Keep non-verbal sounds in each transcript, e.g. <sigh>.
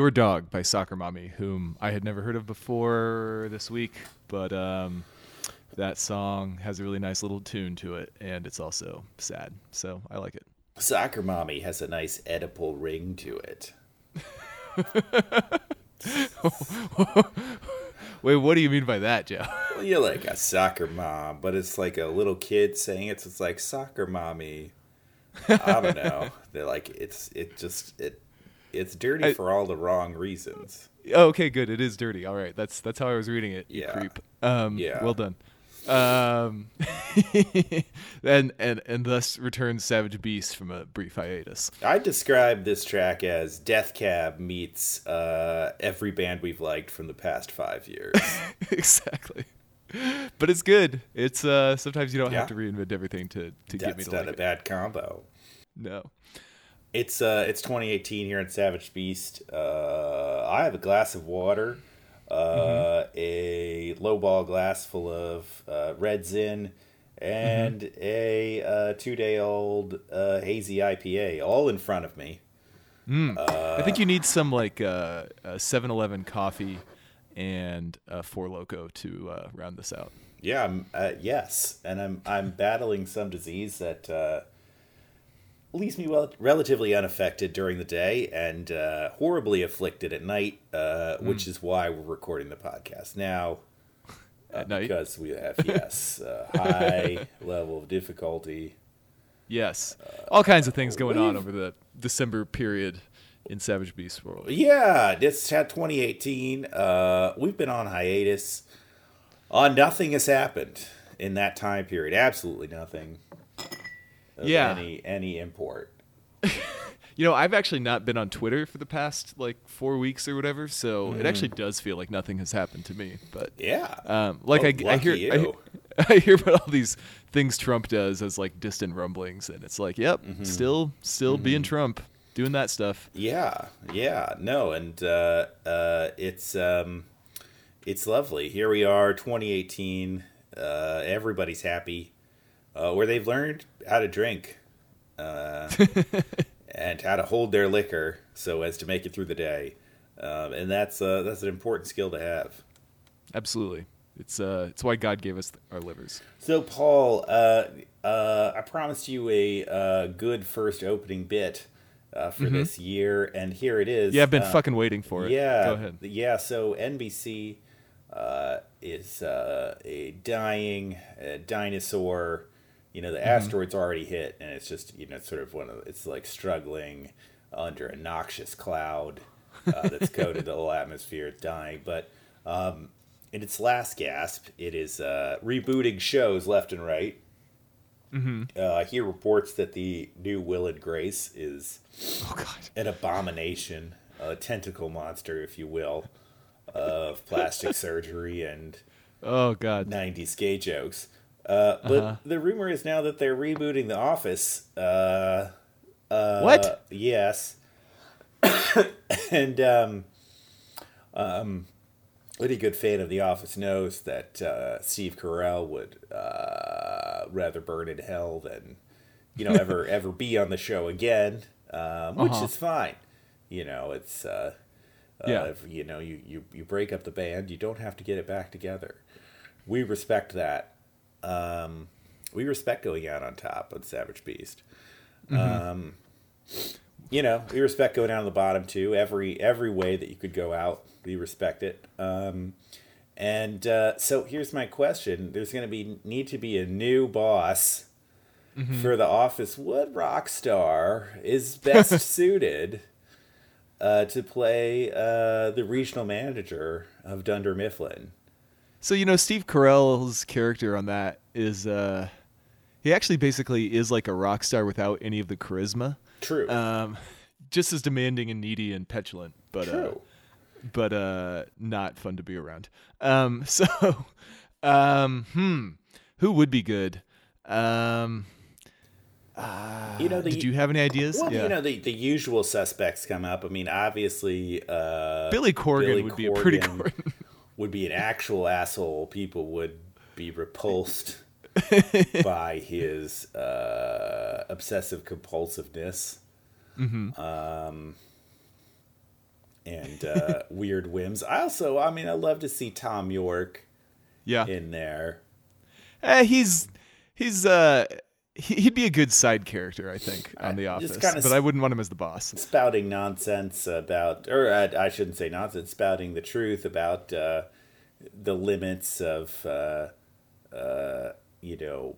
Your Dog by Soccer Mommy, whom I had never heard of before this week, but um, that song has a really nice little tune to it, and it's also sad, so I like it. Soccer Mommy has a nice Oedipal ring to it. <laughs> Wait, what do you mean by that, Joe? Well, you're like a soccer mom, but it's like a little kid saying it. So it's like soccer mommy. I don't know. <laughs> They're like it's it just it it's dirty I- for all the wrong reasons. Oh, okay, good. It is dirty. All right, that's that's how I was reading it. Yeah. creep. Um, Yeah. Well done. Um, <laughs> and and and thus returns Savage Beast from a brief hiatus. I describe this track as Death Cab meets uh, every band we've liked from the past five years. <laughs> exactly. But it's good. It's uh sometimes you don't Yeah. have to reinvent everything to to get me That's to not like a it. bad combo. No. It's uh it's 2018 here in Savage Beast. Uh, I have a glass of water, uh, a low ball glass full of uh, Red Zin, and a uh, two day old uh, hazy IPA all in front of me. Hmm. I think you need some like uh, uh 7-Eleven coffee and uh, Four Loco to uh, round this out. Yeah, I'm, uh, yes, and I'm I'm battling some disease that uh, leaves me well relatively unaffected during the day and uh, horribly afflicted at night, uh, which is why we're recording the podcast now. At night. because we have <laughs> yes a high level of difficulty. Yes. All kinds of things going on over the December period in Savage Beast world. Yeah, this had 2018. Uh, we've been on hiatus. Uh, nothing has happened in that time period. Absolutely nothing. Yeah. Any any import. <laughs> You know, I've actually not been on Twitter for the past like four weeks or whatever, so it actually does feel like nothing has happened to me. But Yeah. um, like Mm. Well, I, I hear, I, you. <laughs> I hear about all these things Trump does as like distant rumblings, and it's like, yep, Mm-hmm. still, still being Trump, doing that stuff. Yeah, yeah, no, and uh, uh, it's um, it's lovely. Here we are, 2018. Uh, everybody's happy, uh, where they've learned how to drink, <laughs> uh, and how to hold their liquor so as to make it through the day, um, and that's uh, that's an important skill to have. Absolutely, it's uh, it's why God gave us our livers. So, Paul, uh, uh, I promised you a uh, good first opening bit uh, for this year, and here it is. Mm-hmm. Yeah, I've been Uh, fucking waiting for it. Yeah. go ahead. Yeah. So NBC uh, is uh, a dying uh, dinosaur. You know, the Mm-hmm. asteroid's already hit, and it's just you know it's sort of one of it's like struggling under a noxious cloud uh, that's <laughs> coated the whole atmosphere. It's dying, but um, in its last gasp, it is uh, rebooting shows left and right. Mm-hmm. Uh, he reports that the new Will and Grace is Oh God. an abomination, a tentacle monster, if you will, of plastic <laughs> surgery and Oh God. 90s gay jokes. Uh, but the rumor is now that they're rebooting The Office. Uh, uh, What? Yes. <coughs> and um, um, any good fan of The Office knows that uh, Steve Carell would uh, rather burn in hell than you know ever <laughs> ever be on the show again, um, which Uh-huh. is fine. You know, it's uh, Yeah. uh, if, you know you, you you break up the band, you don't have to get it back together. We respect that. Um, we respect going out on top on Savage Beast. Um, you know, we respect going out on the bottom too. Every every way that you could go out, we respect it. Um, and uh, so here's my question: There's going to be need to be a new boss for the office. What rock star is best <laughs> suited uh, to play uh, the regional manager of Dunder Mifflin? So you know, Steve Carell's character on that is uh, he actually basically is like a rock star without any of the charisma. True. Um, just as demanding and needy and petulant, but uh, but uh, not fun to be around. Um, <laughs> so, um, hmm, who would be good? Um, uh, you know, the, did you have any ideas? Well, yeah. you know, the, the usual suspects come up. I mean, obviously, uh, Billy Corgan Billy would be a pretty Corgan <laughs> Corgan. Would be an actual asshole. People would be repulsed <laughs> by his uh, obsessive compulsiveness. Um, and uh, Weird Whims. I also, I mean, I love to see Thom Yorke Yeah. in there. Eh, he's he's uh he'd be a good side character, I think, on The Office. But I wouldn't want him as the boss. spouting nonsense about, or uh, I shouldn't say nonsense, spouting the truth about uh, the limits of, uh, uh, you know,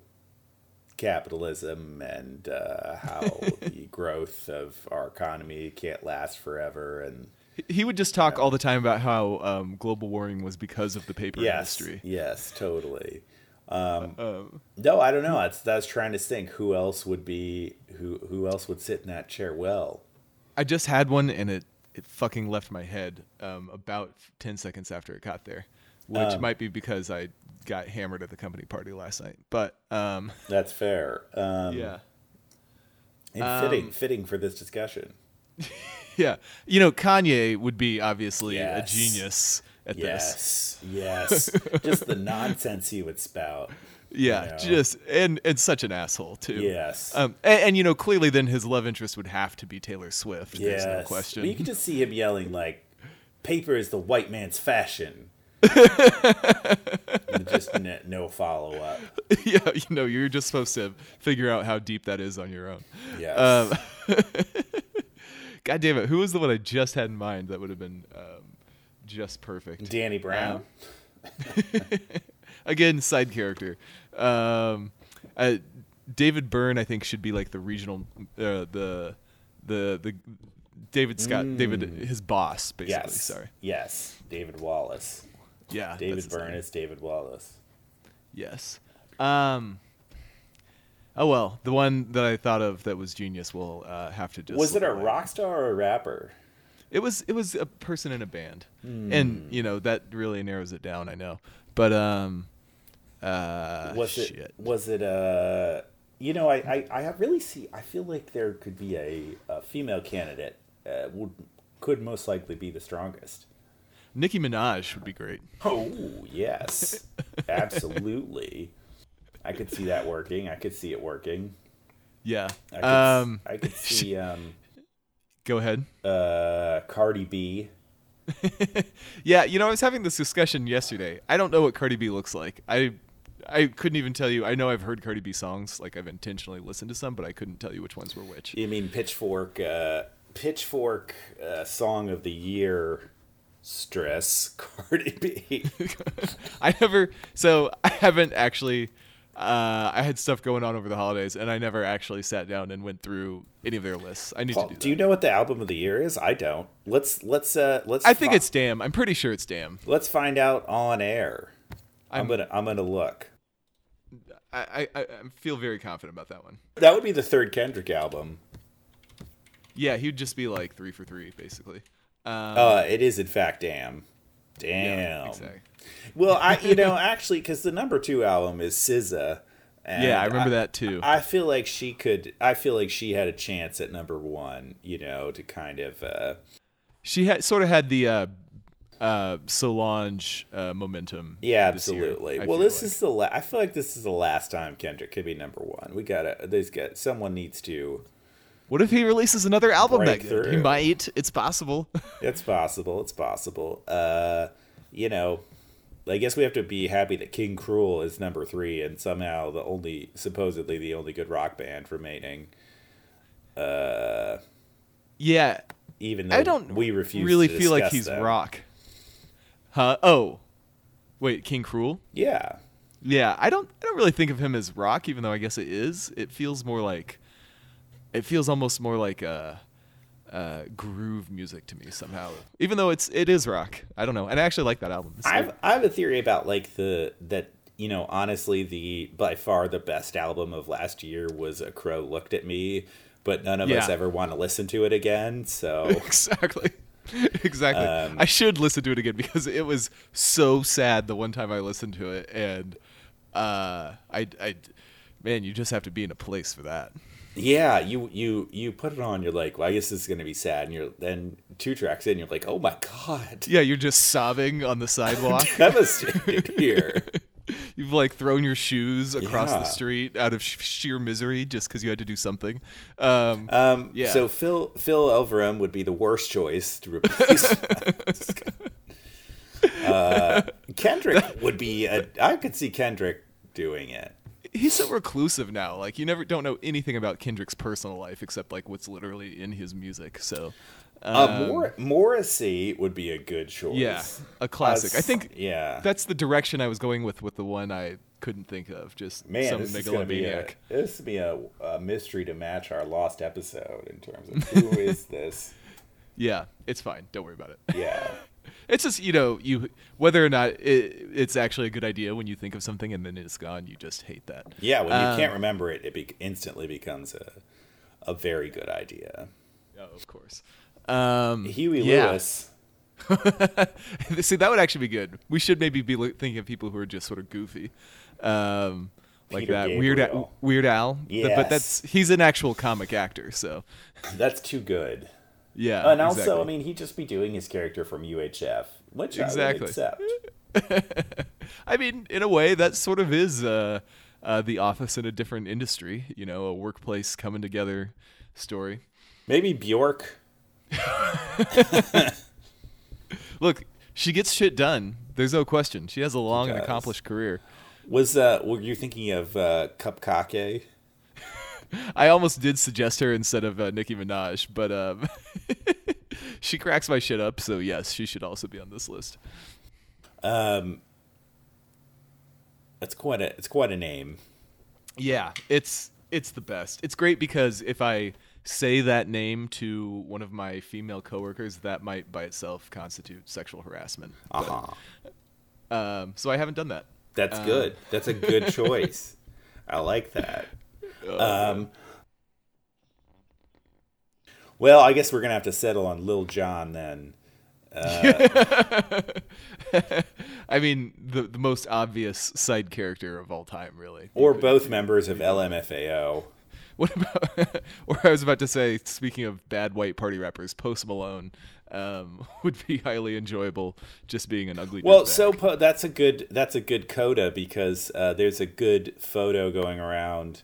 capitalism and uh, how <laughs> the growth of our economy can't last forever. And He would just talk all the time about how um, global warming was because of the paper yes, industry. yes, totally. Um, No, I don't know. That's that's trying to think who else would be who who else would sit in that chair well. I just had one and it, it fucking left my head um, about 10 seconds after it got there, which Um, might be because I got hammered at the company party last night. But um, That's fair. Um, yeah. and fitting Um, fitting for this discussion. <laughs> Yeah. You know, Kanye would be obviously Yes. a genius at this. Yes, yes. <laughs> Just the nonsense he would spout. Yeah, you know. just and and such an asshole too. Yes. Um, and, and you know, clearly, then his love interest would have to be Taylor Swift. yes. There's no question. But you could just see him yelling like, "Paper is the white man's fashion." <laughs> and just n- no follow up. <laughs> yeah, you know, you're just supposed to figure out how deep that is on your own. Yes. Um, God damn it, who was the one I just had in mind that would have been um, just perfect? Danny Brown. <laughs> Again, side character. Um, uh, David Byrne, I think, should be like the regional, uh, the the the David Scott, David his boss, basically. yes. Sorry. Yes. David Wallace. Yeah. David Byrne is David Wallace. Yes. Um. Oh well, the one that I thought of that was genius will uh, have to just. Was it a rock star or a rapper? It was. It was a person in a band, Hmm. and you know that really narrows it down. I know, but um, uh, was it was it uh you know I, I i really see i feel like there could be a, a female candidate uh, would could most likely be the strongest Nicki Minaj would be great. oh yes <laughs> absolutely i could see that working i could see it working Yeah. i could, Um. I could <laughs> see um Go ahead. uh cardi b <laughs> Yeah, you know, I was having this discussion yesterday. I don't know what Cardi B looks like. I I couldn't even tell you. I know I've heard Cardi B songs, like I've intentionally listened to some, but I couldn't tell you which ones were which. you mean pitchfork uh pitchfork uh, song of the year stress <laughs> cardi b <laughs> I never. So I haven't actually. Uh, I had stuff going on over the holidays, and I never actually sat down and went through any of their lists. I need Paul, to do that. do you know what the album of the year is? I don't. Let's let's uh let's. I think fi- it's Damn. I'm pretty sure it's Damn. Let's find out on air. I'm, I'm- gonna I'm gonna look. I, I I feel very confident about that one. That would be the third Kendrick album. Yeah, he'd just be like three for three, basically. Um, Uh, it is in fact Damn. Yeah, Damn. exactly. Well, I you know <laughs> actually because the number two album is SZA. Yeah, I remember that too. I feel like she could. I feel like she had a chance at number one. You know, to kind of. uh She had sort of had the uh, uh, Solange uh, momentum. Yeah, this year, absolutely. Well, this like. is the. La- I feel like this is the last time Kendrick could be number one. We gotta. There's got someone needs to. What if he releases another album that good? He might. It's possible. <laughs> It's possible. It's possible. Uh, you know, I guess we have to be happy that King Krule is number three and somehow the only, supposedly the only good rock band remaining. Uh, yeah, even though I don't we refuse. really feel like he's them. rock. Huh? Oh, wait, King Krule. Yeah, Yeah, I don't. I don't really think of him as rock, even though I guess it is. It feels more like. It feels almost more like a, uh groove music to me somehow. Even though it's it is rock. I don't know, and I actually like that album. It's I've I have a theory about like the that you know honestly the by far the best album of last year was A Crow Looked at Me, but none of us ever want to listen to it again. So <laughs> exactly. <laughs> Exactly. Um, I should listen to it again because it was so sad the one time I listened to it, and uh, I, I, man, you just have to be in a place for that. Yeah, you you you put it on. You're like, well, I guess this is gonna be sad, and you're then two tracks in, you're like, oh my god, Yeah, you're just sobbing on the sidewalk. <laughs> devastated here. <laughs> You've like thrown your shoes across Yeah. the street out of sh- sheer misery just because you had to do something. Um, Um, Yeah. So Phil Phil Elverum would be the worst choice to replace. <laughs> uh, Kendrick would be. A, I could see Kendrick doing it. He's so reclusive now. Like you never don't know anything about Kendrick's personal life except like what's literally in his music. So, Uh, um, Mor- Morrissey would be a good choice. yeah, a classic. I think Yeah. that's the direction I was going with with the one I couldn't think of. Just Man, some this is gonna be a, this would be a, a mystery to match our lost episode in terms of who is <laughs> this? Yeah, it's fine. Don't worry about it. Yeah. It's just you know you whether or not it, it's actually a good idea when you think of something and then it's gone. You just hate that. Yeah, when you Um, can't remember it, it be- instantly becomes a a very good idea. Oh, of course. Um, Huey yeah. Lewis. <laughs> See, that would actually be good. We should maybe be thinking of people who are just sort of goofy, um, like Peter that Weird Al, Weird Al. Yes. But that's he's an actual comic actor, so <laughs> That's too good. Yeah. and also, exactly. I mean, he'd just be doing his character from UHF, which Exactly. I accept. <laughs> I mean, in a way, that sort of is uh, uh, the Office in a different industry. You know, a workplace coming together story. Maybe Bjork. <laughs> Look, she gets shit done. There's no question. She has a long and accomplished career. Was uh, were you thinking of uh, CupcakKe? I almost did suggest her instead of uh, Nicki Minaj, but um, <laughs> she cracks my shit up. So yes, she should also be on this list. Um, that's quite a it's quite a name. Yeah, it's it's the best. It's great because if I say that name to one of my female coworkers, that might by itself constitute sexual harassment. Uh But, huh. um, so I haven't done that. That's Uh, good. That's a good <laughs> choice. I like that. Um, well, I guess we're gonna have to settle on Lil Jon then. <laughs> I mean, the the most obvious side character of all time, really. Or both members of LMFAO. What about? <laughs> or I was about to say, speaking of bad white party rappers, Post Malone um, <laughs> would be highly enjoyable, just being an ugly. Well, so po- that's a good that's a good coda because uh, there's a good photo going around.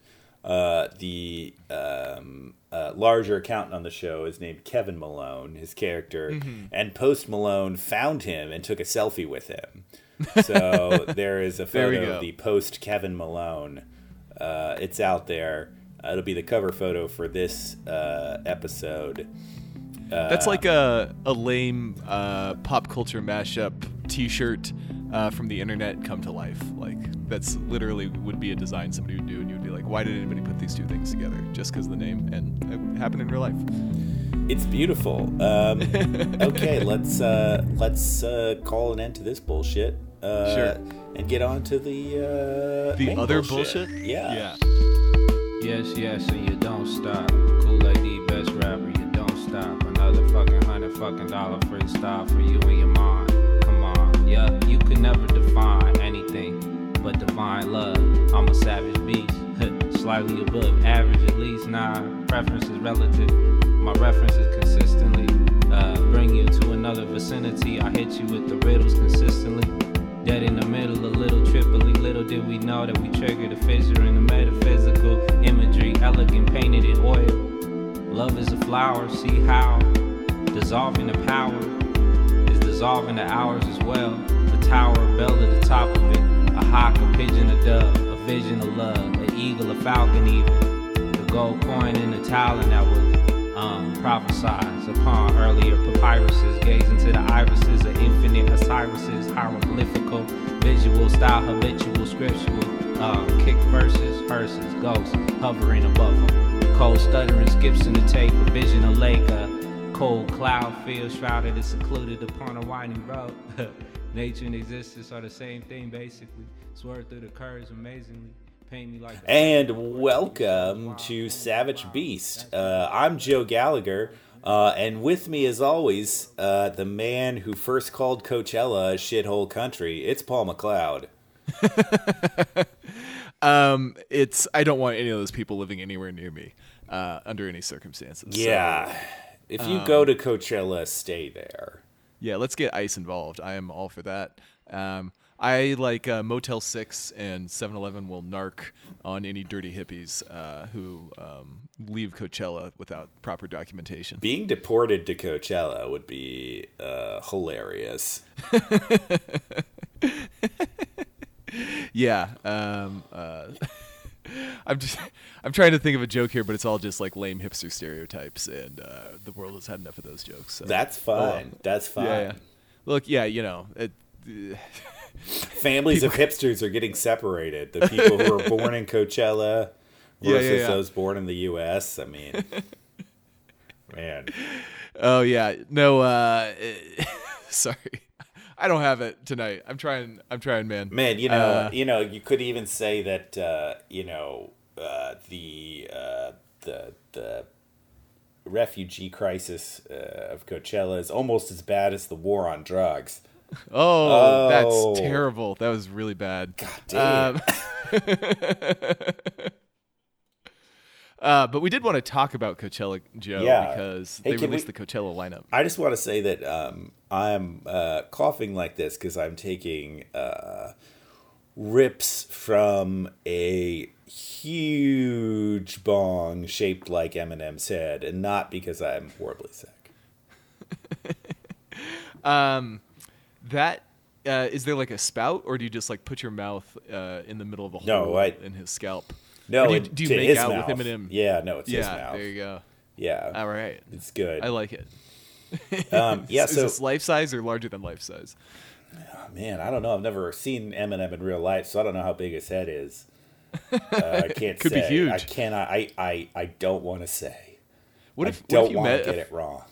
Uh, the um, uh, larger accountant on the show is named Kevin Malone, his character, Mm-hmm. and Post Malone found him and took a selfie with him. <laughs> So there is a photo of the post Kevin Malone. Uh, it's out there. Uh, it'll be the cover photo for this uh, episode. That's like a a lame uh, pop culture mashup T-shirt uh, from the internet come to life. Like that's literally would be a design somebody would do, and you'd be like, why did anybody put these two things together? Just because of the name, and it happened in real life. It's beautiful. Um, <laughs> okay, let's uh, let's uh, call an end to this bullshit. Uh, Sure. And get on to the uh, The main other bullshit. Yeah. Yeah. Yes, yes, and you don't stop. Kool Aid, best rapper, you don't stop. Another fucking hundred fucking dollar freestyle for you and your mind. Come on, yeah, you could never define anything but divine love. I'm a savage beast, slightly above average at least. Nah, preference is relative. My references consistently uh, bring you to another vicinity. I hit you with the riddles consistently. Dead in the middle, a little triply. Little did we know that we triggered a fissure in the metaphysical imagery, elegant painted in oil. Love is a flower, see how dissolving the power is dissolving the hours as well. The tower, bell at the top of it, hawk, a pigeon, a dove, a vision of love, an eagle, a falcon, even the gold coin and the talent that was um, prophesied upon earlier papyruses, gaze into the irises of infinite Osiris's hieroglyphical, visual style, habitual, scriptural, um, kick verses, hearses, ghosts hovering above them. Cold stuttering skips in the tape, a vision of lake, a cold cloud field shrouded and secluded upon a winding road. <laughs> Nature and existence are the same thing, basically. Swerve through the curves amazingly. Paint me like. And welcome to Savage Beast. Uh, I'm Joe Gallagher, uh, and with me, as always, uh, the man who first called Coachella a shithole country. It's Paul McLeod. <laughs> Um, it's I don't want any of those people living anywhere near me, uh, under any circumstances. So, Yeah. If you go to Coachella, stay there. Yeah. Let's get ICE involved. I am all for that. Um, I like uh, Motel Six and 7-Eleven will narc on any dirty hippies uh, who um, leave Coachella without proper documentation. Being deported to Coachella would be uh, hilarious. <laughs> Yeah. Um, uh, <laughs> I'm just <laughs> I'm trying to think of a joke here, but it's all just like lame hipster stereotypes, and uh, the world has had enough of those jokes. So. That's fine. That's fine. yeah, yeah. Look, yeah, you know, it, <laughs> Families of hipsters are getting separated. The people who are born in <laughs> Coachella versus yeah, yeah. those born in the U.S. I mean, man. oh yeah, no, uh, sorry, I don't have it tonight. I'm trying. I'm trying, man. Man, you know, Uh, you know, you could even say that, uh, you know, uh, the uh, the the refugee crisis uh, of Coachella is almost as bad as the war on drugs. Oh, <laughs> Oh. that's terrible. That was really bad. God damn. Um, <laughs> <laughs> uh, but we did want to talk about Coachella, Joe, Yeah. because Hey, they released we- the Coachella lineup. I just want to say that um, I'm uh, coughing like this because I'm taking uh, rips from a huge bong shaped like Eminem's head, and not because I'm horribly sick. <laughs> Um, that uh, is there like a spout, or do you just like put your mouth uh, in the middle of a No, hole I- in his scalp? No, do you, do you make his out mouth. with Eminem? Yeah, no, it's his yeah. mouth. There you go. Yeah, All right, it's good. I like it. <laughs> um, yeah, <laughs> is so this life size or larger than life size? man, I don't know. I've never seen Eminem in real life, so I don't know how big his head is. Uh, I <laughs> can't Could be huge. I cannot. I I, I don't want to say. What if, what don't if you want to get it wrong.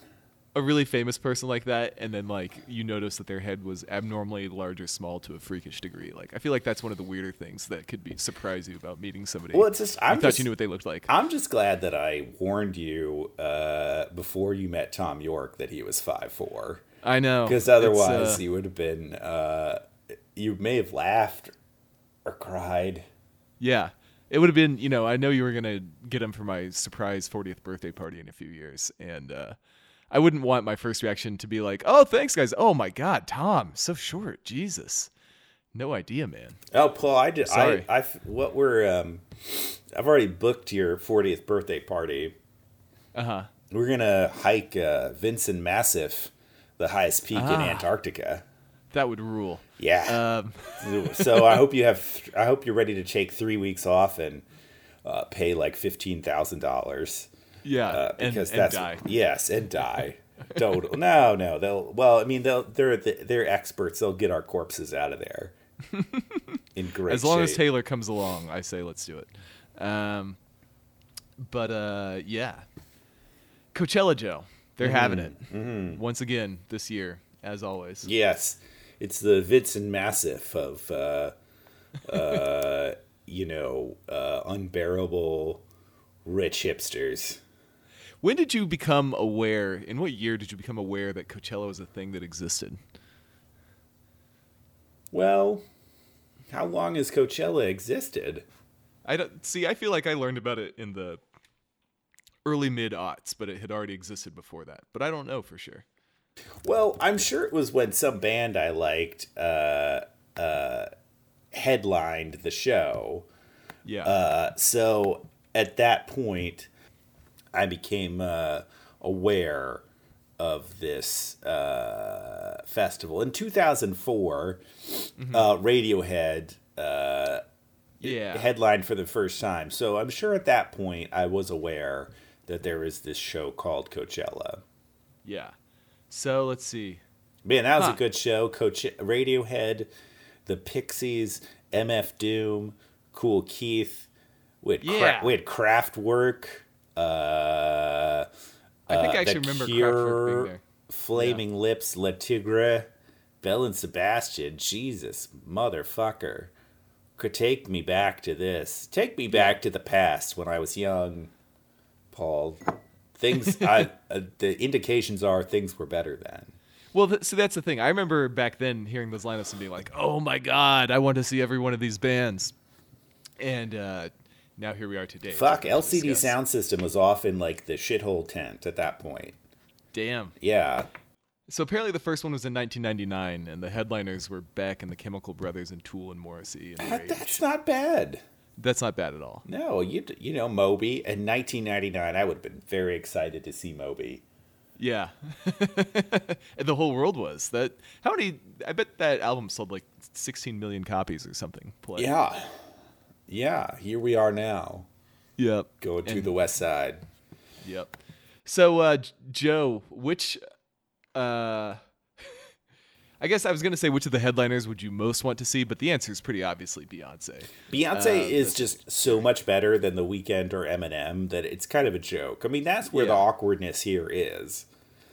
A really famous person like that, and then like you notice that their head was abnormally large or small to a freakish degree? Like I feel like that's one of the weirder things that could be surprise you about meeting somebody. Well, it's just I'm thought just, you knew what they looked like. I'm just glad that I warned you uh, before you met Thom Yorke that he was five four. I know Because otherwise, uh, you would have been. Uh, you may have laughed or cried. Yeah. It would have been, you know, I know you were going to get him for my surprise 40th birthday party in a few years. And uh, I wouldn't want my first reaction to be like, oh, thanks, guys. Oh, my God, Tom, so short. Jesus. No idea, man. Oh, Paul, I did. Sorry. I, I, what we're. Um, I've already booked your 40th birthday party. Uh huh. We're gonna hike uh, Vinson Massif, the highest peak in Ah. Antarctica. That would rule. Yeah. Um, <laughs> so I hope you have. I hope you're ready to take three weeks off and uh, pay like fifteen thousand dollars. Yeah. Uh, because and that's die. yes, and die. <laughs> Total. No, no. They'll. Well, I mean, they'll. They're they're experts. They'll get our corpses out of there. <laughs> In great As long as. Taylor comes along, I say let's do it. Um, but uh, yeah. Coachella Joe. They're having it. Once again this year, as always. Yes, it's the Vinson Massif of, uh, <laughs> uh, you know, uh, unbearable rich hipsters. When did you become aware? In what year did you become aware that Coachella was a thing that existed? Well, how long has Coachella existed? I don't see. I feel like I learned about it in the early mid aughts, but it had already existed before that. But I don't know for sure. Well, I'm sure it was when some band I liked uh, uh, headlined the show. Yeah. Uh, so at that point, I became uh, aware of this uh, festival. In 2004, uh, Radiohead uh, yeah. headlined for the first time. So I'm sure at that point I was aware that there was this show called Coachella. yeah. So let's see. Man, that was Huh. a good show. Coach Radiohead, the Pixies, MF Doom, Kool Keith. We had, Yeah. we had Kraftwerk. Uh, I think uh, I The actually remember Cure, being there. Flaming Lips, Le Tigre, Belle and Sebastian. Jesus, motherfucker. Could take me back to this. Take me back to the past when I was young, Paul. Things, <laughs> I, uh, the indications are things were better then. Well, th- so that's the thing. I remember back then hearing those lineups and being like, "Oh my god, I want to see every one of these bands." And uh, now here we are today. Fuck, LCD discuss. sound system was off in like the shithole tent at that point. Damn. Yeah. So apparently the first one was in 1999, and the headliners were Beck and the Chemical Brothers and Tool and Morrissey and That, that's not bad. That's not bad at all. No, you you know Moby in 1999. I would have been very excited to see Moby. Yeah, <laughs> and the whole world was that. How many? I bet that album sold like 16 million copies or something. Play. Yeah, yeah. Here we are now, Yep. going to And- the west side. Yep. So, uh, Joe, which, uh, <laughs> I guess I was gonna say which of the headliners would you most want to see, but the answer is pretty obviously Beyonce. Beyonce Uh, is just so much better than The Weeknd or Eminem that it's kind of a joke. I mean, that's where the awkwardness here is.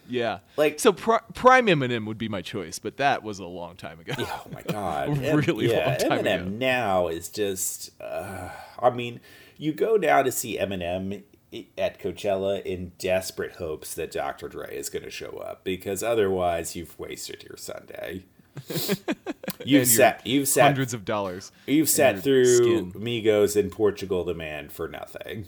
Yeah. Like- so, pri- Prime Eminem would be my choice, but that was a long time ago. Oh my god, <laughs> Really yeah, long time Eminem ago. now is just. Uh, I mean, you go now to see Eminem at Coachella in desperate hopes that Dr. Dre is going to show up because otherwise you've wasted your Sunday. <laughs> You've sat, you've sat, hundreds of dollars. you've sat through skin. Migos in Portugal the Man for nothing.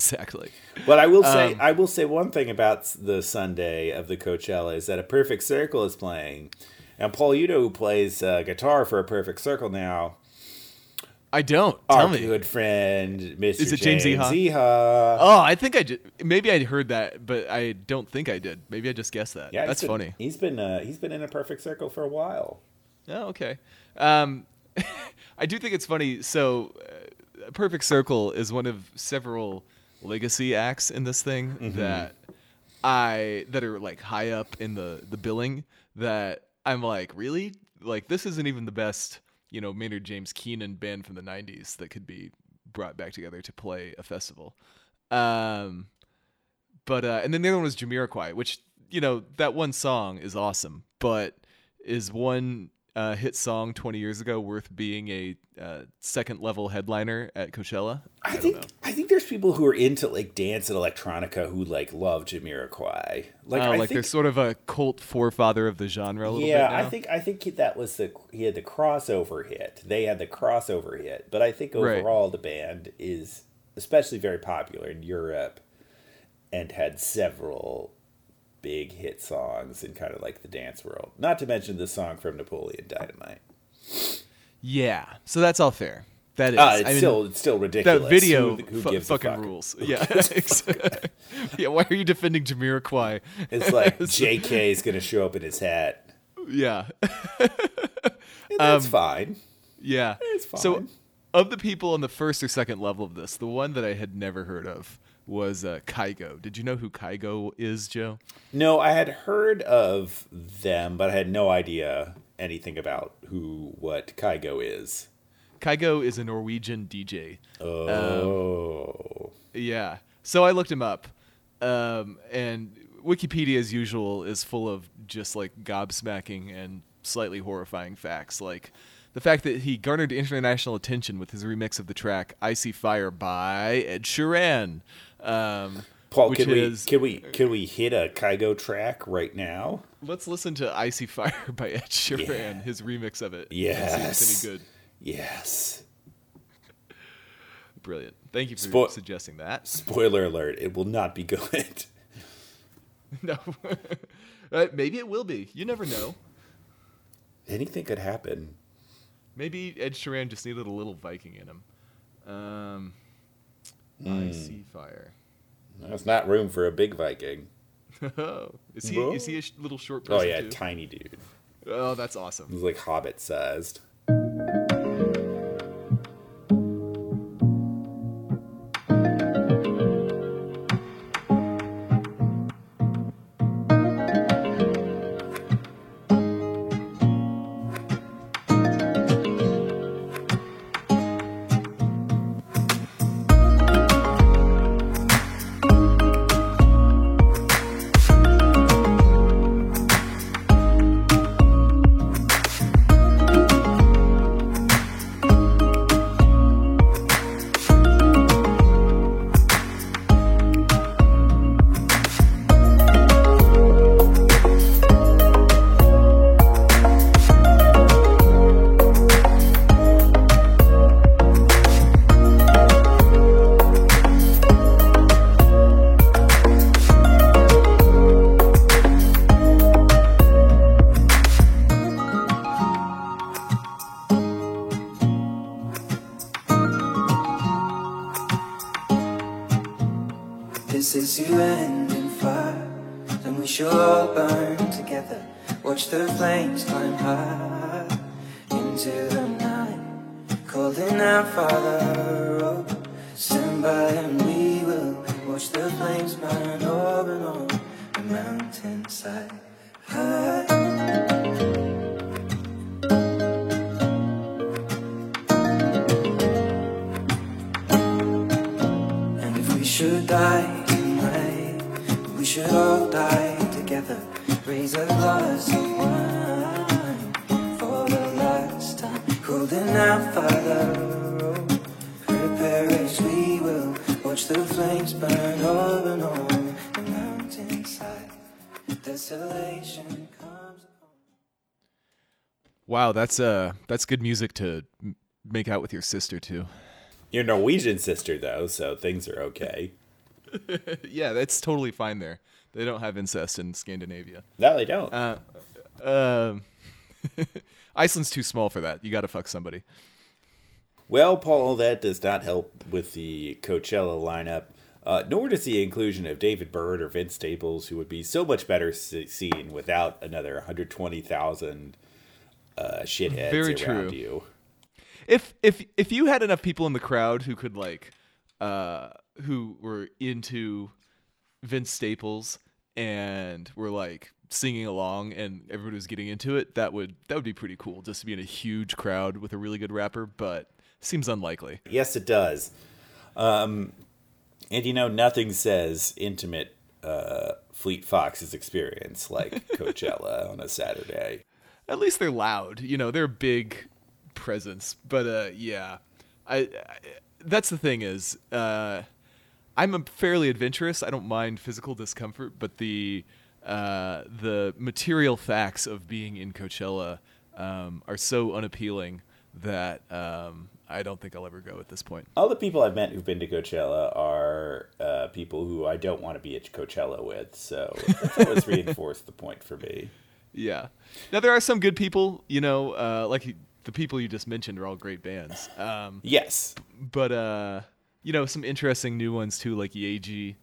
Exactly. But I will say, Um, I will say one thing about the Sunday of the Coachella is that a Perfect Circle is playing, and Paul Udo, who plays uh, guitar for a Perfect Circle now, I don't. Tell our me. good friend Mr. Is it James James Iha? Iha. Oh, I think I did. Maybe I heard that, but I don't think I did. Maybe I just guessed that. yeah, That's he's been, funny. He's been uh, he's been in a Perfect Circle for a while. Oh, okay. Um, <laughs> I do think it's funny. So, uh, Perfect Circle is one of several legacy acts in this thing Mm-hmm. that I that are like high up in the the billing. That I'm like, really? Like, this isn't even the best, you know, Maynard James Keenan band from the '90s that could be brought back together to play a festival. Um, but uh, and then the other one was Jamiroquai, which you know that one song is awesome, but is one uh, hit song 20 years ago worth being a uh, second level headliner at Coachella? I, don't think know. I think there's people who are into like dance and electronica who like love Jamiroquai. Like oh, I like think they're sort of a cult forefather of the genre a little yeah, bit now. I think I think that was the he had the crossover hit. They had the crossover hit, but I think Right. overall the band is especially very popular in Europe and had several big hit songs in kind of like the dance world. Not to mention the song from Napoleon Dynamite. Yeah, so that's all fair. That is. Uh, it's I mean, still it's still ridiculous. that video Who, who fu- gives a fucking fuck? rules. Yeah, <laughs> yeah. Why are you defending Jamiroquai? It's like <laughs> J.K. is going to show up in his hat. Yeah, that's fine. yeah. It's fine. So, of the people on the first or second level of this, the one that I had never heard of was uh, Kygo. Did you know who Kygo is, Joe? No, I had heard of them, but I had no idea anything about who what Kygo is. Kygo is a Norwegian DJ. Oh. Yeah. So I looked him up, um, and Wikipedia, as usual, is full of just like gobsmacking and slightly horrifying facts, like the fact that he garnered international attention with his remix of the track "I See Fire" by Ed Sheeran. Um, Paul, can we is, can we can we hit a Kygo track right now? let's listen to "I See Fire" <laughs> by Ed Sheeran, his remix of it. see Yes. any good. Yes. Brilliant. Thank you for Spo- suggesting that. Spoiler alert, it will not be good. <laughs> No, <laughs> Uh, maybe it will be. You never know. Anything could happen. Maybe Ed Sheeran just needed a little Viking in him. Um, Hmm. I see fire. There's not room for a big Viking. <laughs> is he? Bro. Is he a sh- little short Oh yeah, too? tiny dude. oh, that's awesome. He's like hobbit sized. We shall all burn together. Watch the flames climb high into the night. Calling out, Father, oh, stand by and we will watch the flames burn over and on the mountainside. High. And if we should die tonight, we should all die. Raise a glass of wine for the last time. Holding out, Father, oh, prepare as we will. Watch the flames burn over and on the mountainside. Desolation comes. Wow, that's uh that's good music to make out with your sister too. Your Norwegian sister, though, so things are okay. <laughs> yeah, that's totally fine there. They don't have incest in Scandinavia. No, they don't. Uh, um, <laughs> Iceland's too small for that. You got to fuck somebody. Well, Paul, that does not help with the Coachella lineup, uh, nor does the inclusion of David Byrne or Vince Staples, who would be so much better se- seen without another 120,000 uh, shitheads Very around true. you. If if if you had enough people in the crowd who could like, uh, who were into Vince Staples and were like singing along and everybody was getting into it, that would that would be pretty cool. Just to be in a huge crowd with a really good rapper, but seems unlikely. Yes, it does. Um, and you know, nothing says intimate uh, Fleet Foxes experience like <laughs> Coachella on a Saturday. At least they're loud. You know, they're a big presence. But uh, yeah, I, I that's the thing is, uh, I'm a fairly adventurous. I don't mind physical discomfort, but the uh, the material facts of being in Coachella um, are so unappealing that um, I don't think I'll ever go at this point. All the people I've met who've been to Coachella are uh, people who I don't want to be at Coachella with, so that's always reinforced the point for me. Yeah. Now there are some good people. You know, uh, like the people you just mentioned are all great bands. Um, Yes. but uh, you know, some interesting new ones too, like Yaeji,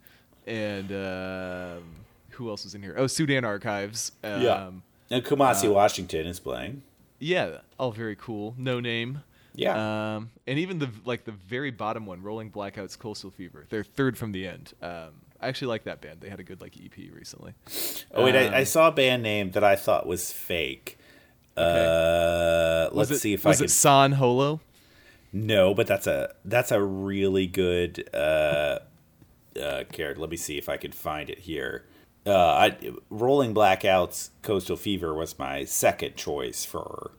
and um who else was in here? Oh, Sudan Archives. Um, Yeah. And Kamasi Washington is playing. yeah, all very cool. No name. Yeah. Um, and even the like the very bottom one, Rolling Blackouts, Coastal Fever. They're third from the end. Um, I actually like that band. They had a good like EP recently. oh wait, I, I um, saw a band name that I thought was fake. Uh, let's it, see if I was can. it San Holo? No, but that's a that's a really good uh, uh, character. Let me see if I can find it here. Uh, I, Rolling Blackouts, Coastal Fever was my second choice for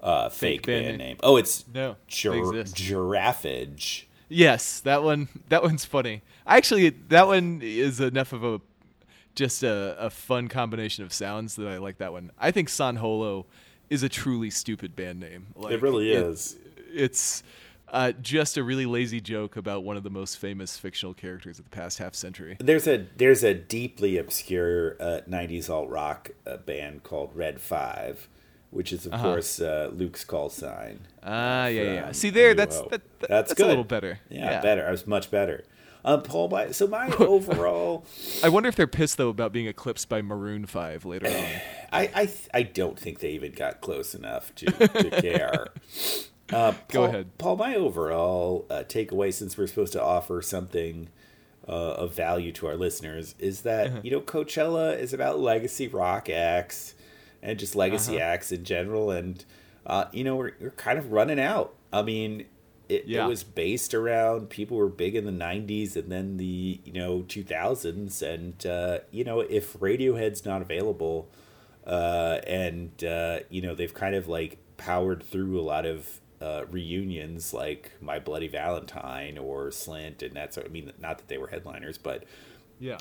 uh, fake, band band, name. name. Oh, it's No, Gir- Giraffage. Yes, that one. That one's funny. Actually, that one is enough of a just a, a fun combination of sounds that I like that one. I think San Holo is a truly stupid band name. Like, really is. It's uh, just a really lazy joke about one of the most famous fictional characters of the past half century. There's a there's a deeply obscure uh, '90s alt rock uh, band called Red Five, which is of course uh, Luke's call sign. Ah, yeah, yeah, yeah. See there, that's that, that- that's that's good. a little better. Yeah, better. I was much better. Um, Paul, my, so my <laughs> overall, I wonder if they're pissed though about being eclipsed by Maroon Five later on. <sighs> I, I I don't think they even got close enough to, to <laughs> care. Uh, <laughs> Go ahead. Paul. My overall uh, takeaway, since we're supposed to offer something uh, of value to our listeners, is that Uh-huh. you know Coachella is about legacy rock acts and just legacy Uh-huh. acts in general, and uh, you know we're, we're kind of running out. I mean. It, Yeah. it was based around people were big in the 90s and then the you know 2000s and uh, you know if radiohead's not available uh, and uh, you know they've kind of like powered through a lot of uh, reunions like My Bloody Valentine or Slint, and that's I mean not that they were headliners, but Yeah.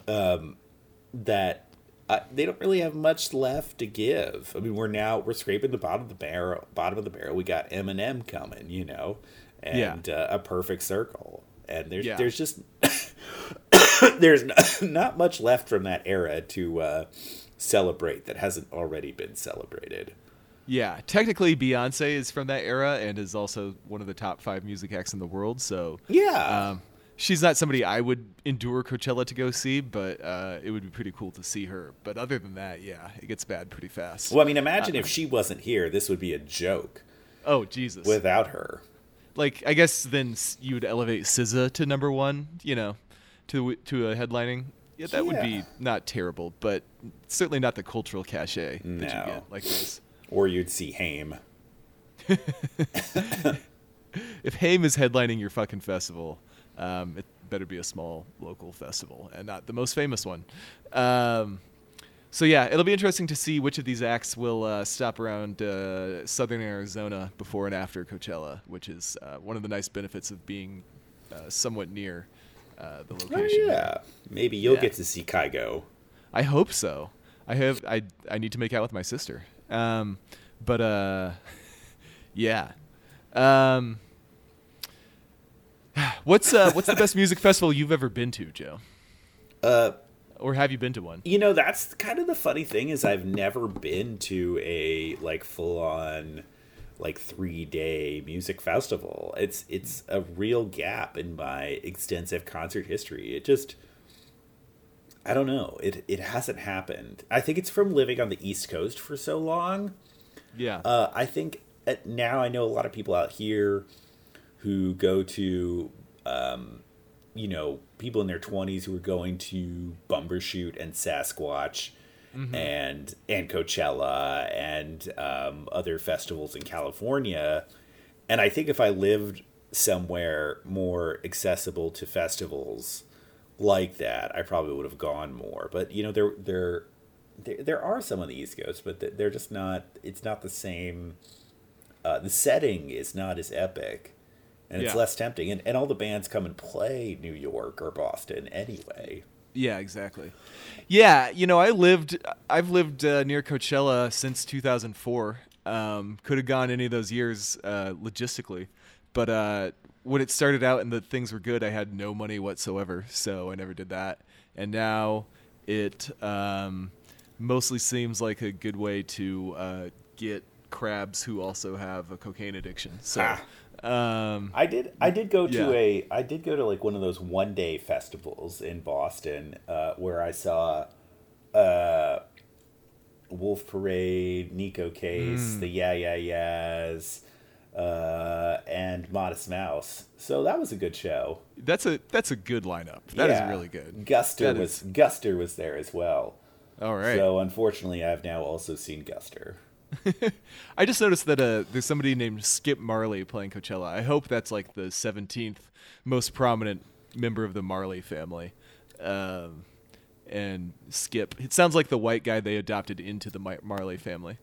that uh, they don't really have much left to give. I mean, we're now we're scraping the bottom of the barrel. Bottom of the barrel. We got Eminem coming, you know, and uh, a perfect circle. And there's Yeah. there's just <coughs> there's not, <coughs> not much left from that era to uh, celebrate that hasn't already been celebrated. Yeah, technically Beyonce is from that era and is also one of the top five music acts in the world. So Yeah. um, she's not somebody I would endure Coachella to go see, but uh, it would be pretty cool to see her. But other than that, yeah, it gets bad pretty fast. Well, I mean, imagine if she wasn't here, this would be a joke oh Jesus! without her. like I guess then you would elevate SZA to number one, you know, to to a headlining. Yeah, that would be not terrible, but certainly not the cultural cachet that you No. get like this. Or you'd see Haim. If Haim is headlining your fucking festival, um, it better be a small local festival and not the most famous one. Um, so yeah, it'll be interesting to see which of these acts will uh, stop around uh, southern Arizona before and after Coachella, which is uh, one of the nice benefits of being uh, somewhat near uh, the Oh, location. yeah. Maybe you'll Yeah. get to see Kygo. I hope so. I have I I need to make out with my sister. Um, but uh, <laughs> yeah. Um, <sighs> what's uh what's the best <laughs> music festival you've ever been to, Joe? Uh, Or have you been to one? you know, that's kind of the funny thing is I've never been to a like full on like three day music festival. It's it's a real gap in my extensive concert history. It just I don't know. It it hasn't happened. I think it's from living on the East Coast for so long. Yeah. Uh, I think uh, now I know a lot of people out here who go to, um, you know, people in their twenties who are going to Bumbershoot and Sasquatch, and and Coachella and um, other festivals in California, and I think if I lived somewhere more accessible to festivals like that, I probably would have gone more. But you know, there there there, there are some on the East Coast, but they're just not. It's not the same. Uh, the setting is not as epic, and it's Yeah. less tempting. And, and all the bands come and play New York or Boston anyway. Yeah, exactly. Yeah, you know, I lived, I've lived uh, near Coachella since 2004. Um, could have gone any of those years uh, logistically, but uh, when it started out and the things were good, I had no money whatsoever, so I never did that. And now it um, mostly seems like a good way to uh, get crabs who also have a cocaine addiction. So. Um, I did. I did go to Yeah. a. I did go to like one of those one day festivals in Boston, uh, where I saw, uh, Wolf Parade, Neko Case, Hmm. the Yeah Yeah Yeahs, uh, and Modest Mouse. So that was a good show. that's a that's a good lineup. That is Yeah. really good. Guster That was is- Guster was there as well. All right. So unfortunately, I've now also seen Guster. <laughs> I just noticed that uh, there's somebody named Skip Marley playing Coachella. I hope that's like the 17th most prominent member of the Marley family. Um, and Skip, it sounds like the white guy they adopted into the Marley family.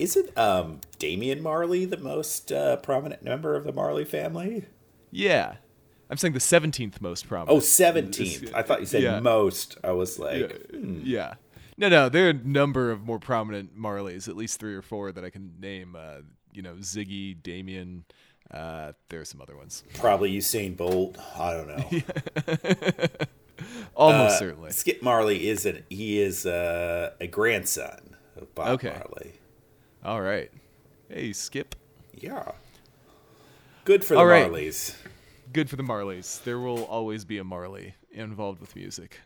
Isn't um, Damian Marley the most uh, prominent member of the Marley family? Yeah. I'm saying the 17th most prominent. Oh, 17th. I thought you said Yeah. most. I was like, Yeah. hmm. yeah. No, no, there are a number of more prominent Marleys, at least three or four that I can name. Uh, you know, Ziggy, Damian. Uh, there are some other ones. probably Usain Bolt. I don't know. <laughs> Almost Uh, certainly. Skip Marley is an he is uh, a grandson of Bob Okay. Marley. All right. Hey, Skip. Yeah. Good for the All right. Marleys. Good for the Marleys. There will always be a Marley involved with music.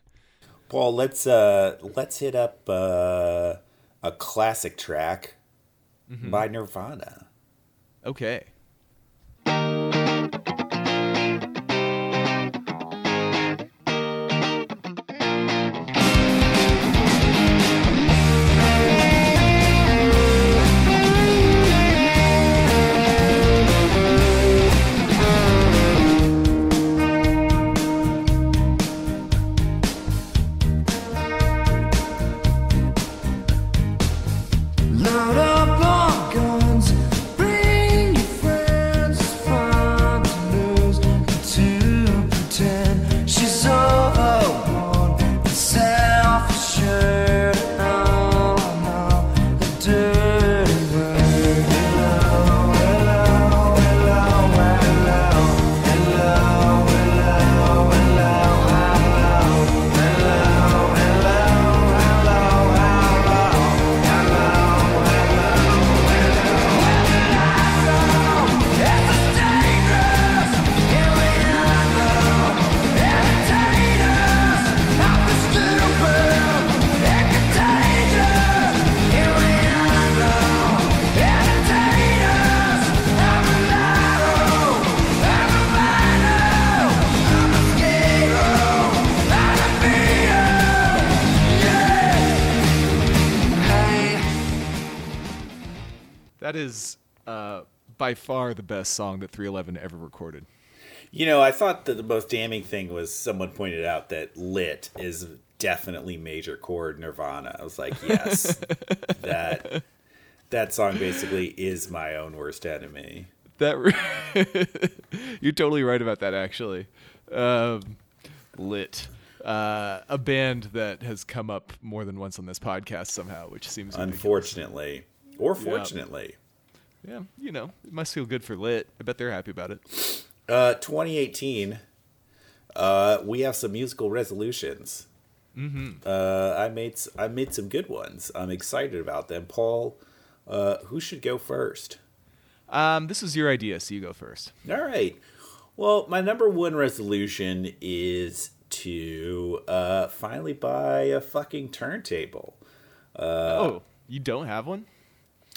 Paul, let's uh let's hit up uh, a classic track Mm-hmm. by Nirvana. Okay. That is uh, by far the best song that 311 ever recorded. You know, I thought that the most damning thing was someone pointed out that "Lit" is definitely major chord Nirvana. I was like, yes, <laughs> that that song basically is my own worst enemy. That re- <laughs> you're totally right about that. Actually, um, lit. Uh, a band that has come up more than once on this podcast somehow, which seems ridiculous. Unfortunately, or fortunately, Yeah, you know, it must feel good for lit. I bet they're happy about it. uh, 2018. Uh, we have some musical resolutions. Mm-hmm. Uh, I made I made some good ones. I'm excited about them. Paul, uh, who should go first? Um, this is your idea, so you go first. All right. Well, my number one resolution is to uh, finally buy a fucking turntable. oh, you don't have one?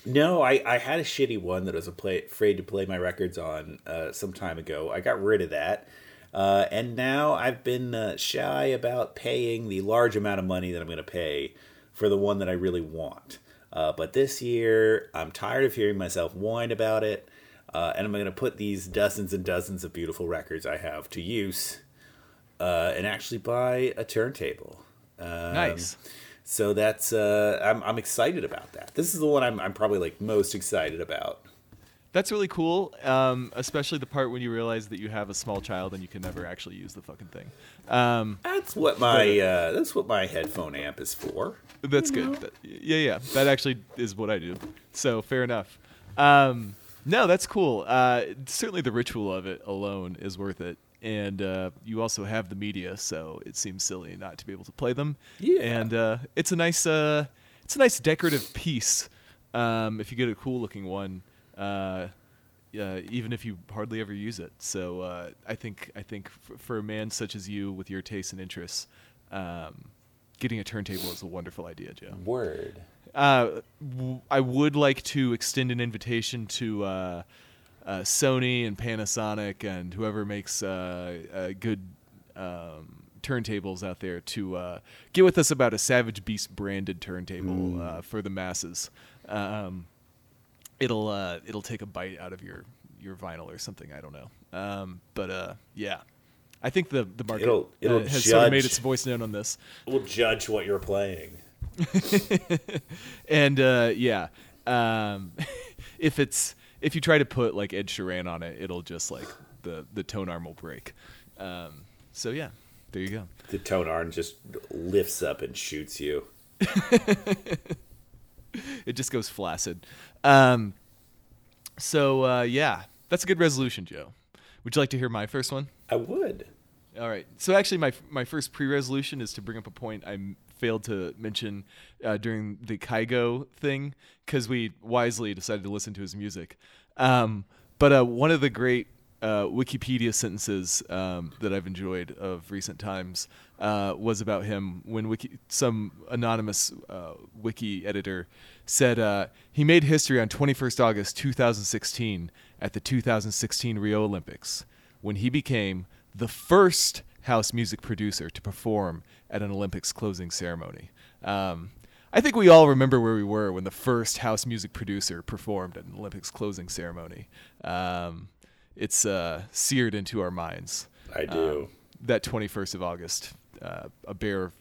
No, I, I had a shitty one that I was play, afraid to play my records on uh, some time ago. I got rid of that. Uh, and now I've been uh, shy about paying the large amount of money that I'm going to pay for the one that I really want. Uh, but this year, I'm tired of hearing myself whine about it. Uh, and I'm going to put these dozens and dozens of beautiful records I have to use uh, and actually buy a turntable. Um, Nice. So that's uh, I'm I'm excited about that. This is the one I'm I'm probably like most excited about. That's really cool, um, especially the part when you realize that you have a small child and you can never actually use the fucking thing. Um, That's what my uh, that's what my headphone amp is for. That's good. That- yeah, yeah. That actually is what I do. So fair enough. Um, no, that's cool. Uh, certainly, the ritual of it alone is worth it. And uh, you also have the media, so it seems silly not to be able to play them. Yeah. And uh, it's a nice, uh, it's a nice decorative piece. Um, if you get a cool looking one, uh, uh, even if you hardly ever use it. So uh, I think I think f- for a man such as you with your tastes and interests, um, getting a turntable is a wonderful idea, Joe. Word. Uh, w- I would like to extend an invitation to uh, Sony and Panasonic and whoever makes uh, uh, good um, turntables out there to uh, get with us about a Savage Beast branded turntable uh, for the masses. Um, it'll uh, it'll take a bite out of your your vinyl or something. I don't know. Um, but uh, yeah, I think the the market It'll- it'll has sort of made its voice known on this. We'll judge what you're playing. <laughs> and uh, yeah, um, <laughs> if it's if you try to put like Ed Sheeran on it, it'll just like the the tone arm will break. Um, so yeah, there you go. The tone arm just lifts up and shoots you. <laughs> It just goes flaccid. Um, so uh, yeah, that's a good resolution, Joe. Would you like to hear my first one? I would. All right. So actually, my my first pre-resolution is to bring up a point I failed to mention uh, during the Kygo thing because we wisely decided to listen to his music. Um, but uh, one of the great uh, Wikipedia sentences um, that I've enjoyed of recent times uh, was about him when wiki- some anonymous uh, wiki editor said uh, he made history on 21st August 2016 at the 2016 Rio Olympics when he became the first house music producer to perform at an Olympics closing ceremony. Um, I think we all remember where we were when the first house music producer performed at an Olympics closing ceremony. Um, it's uh, seared into our minds. I do. Um, that 21st of August, uh, a bare,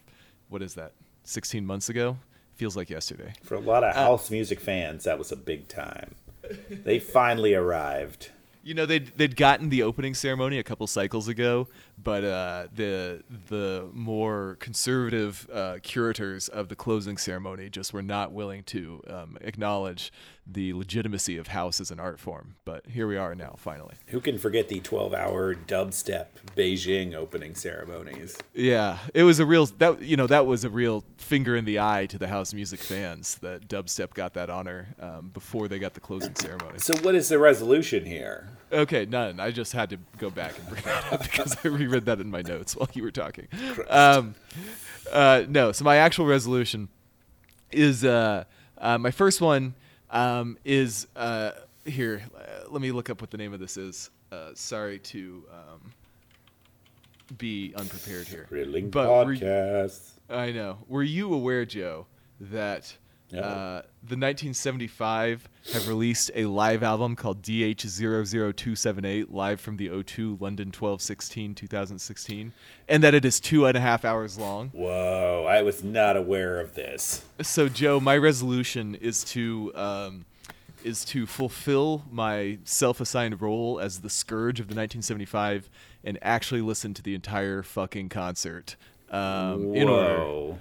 what is that, 16 months ago? Feels like yesterday. For a lot of house music fans, that was a big time. They finally arrived. You know they'd they'd gotten the opening ceremony a couple cycles ago, but uh, the the more conservative uh, curators of the closing ceremony just were not willing to um, acknowledge the legitimacy of house as an art form. But here we are now, finally. Who can forget the 12 hour dubstep Beijing opening ceremonies? Yeah, it was a real that you know that was a real finger in the eye to the house music fans that dubstep got that honor um, before they got the closing ceremony. So, what is the resolution here? Okay, none. I just had to go back and bring that up <laughs> because I reread that in my notes while you were talking. Um, uh, no, so my actual resolution is uh, uh, my first one um, is uh, here. Let me look up what the name of this is. Uh, sorry to um, be unprepared here. Grilling But were- podcast. I know. Were you aware, Joe, that Uh, the 1975 have released a live album called DH00278, live from the O2 London 1216 2016, and that it is two and a half hours long. Whoa, I was not aware of this. So, Joe, my resolution is to um, is to fulfill my self-assigned role as the scourge of the 1975 and actually listen to the entire fucking concert um, in order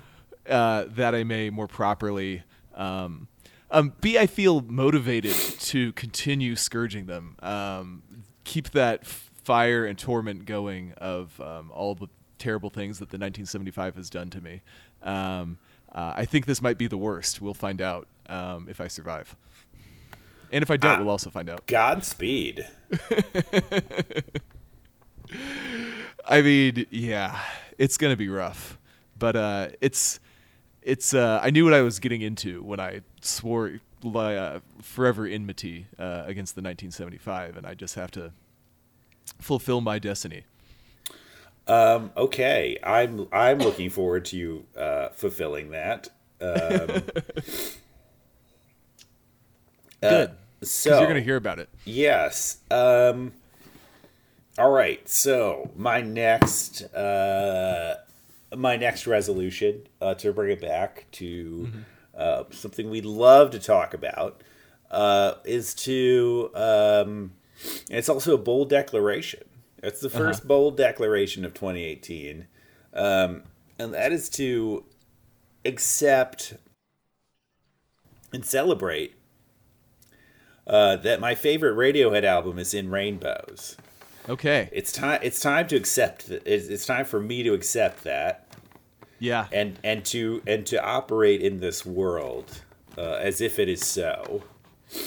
uh, that I may more properly. Um, um, B, I feel motivated to continue scourging them. Um, keep that f- fire and torment going of um, all the terrible things that the 1975 has done to me. Um, uh, I think this might be the worst. We'll find out um, if I survive. And if I don't, Ah. we'll also find out. Godspeed. <laughs> I mean, yeah, it's gonna be rough, but uh, it's it's. Uh, I knew what I was getting into when I swore uh, forever enmity uh, against the 1975, and I just have to fulfill my destiny. Um, okay, I'm I'm looking forward to you uh, fulfilling that. Um, <laughs> Good, Uh, so you're gonna hear about it. Yes. Um, all right. So my next, uh, my next resolution uh, to bring it back to uh, something we'd love to talk about uh, is to. Um, it's also a bold declaration. It's the 1st bold declaration of 2018, um, and that is to accept and celebrate uh, that my favorite Radiohead album is in Rainbows. Okay. It's time. It's time to accept. th- It's, it's time for me to accept that, Yeah. and and to and to operate in this world uh, as if it is so.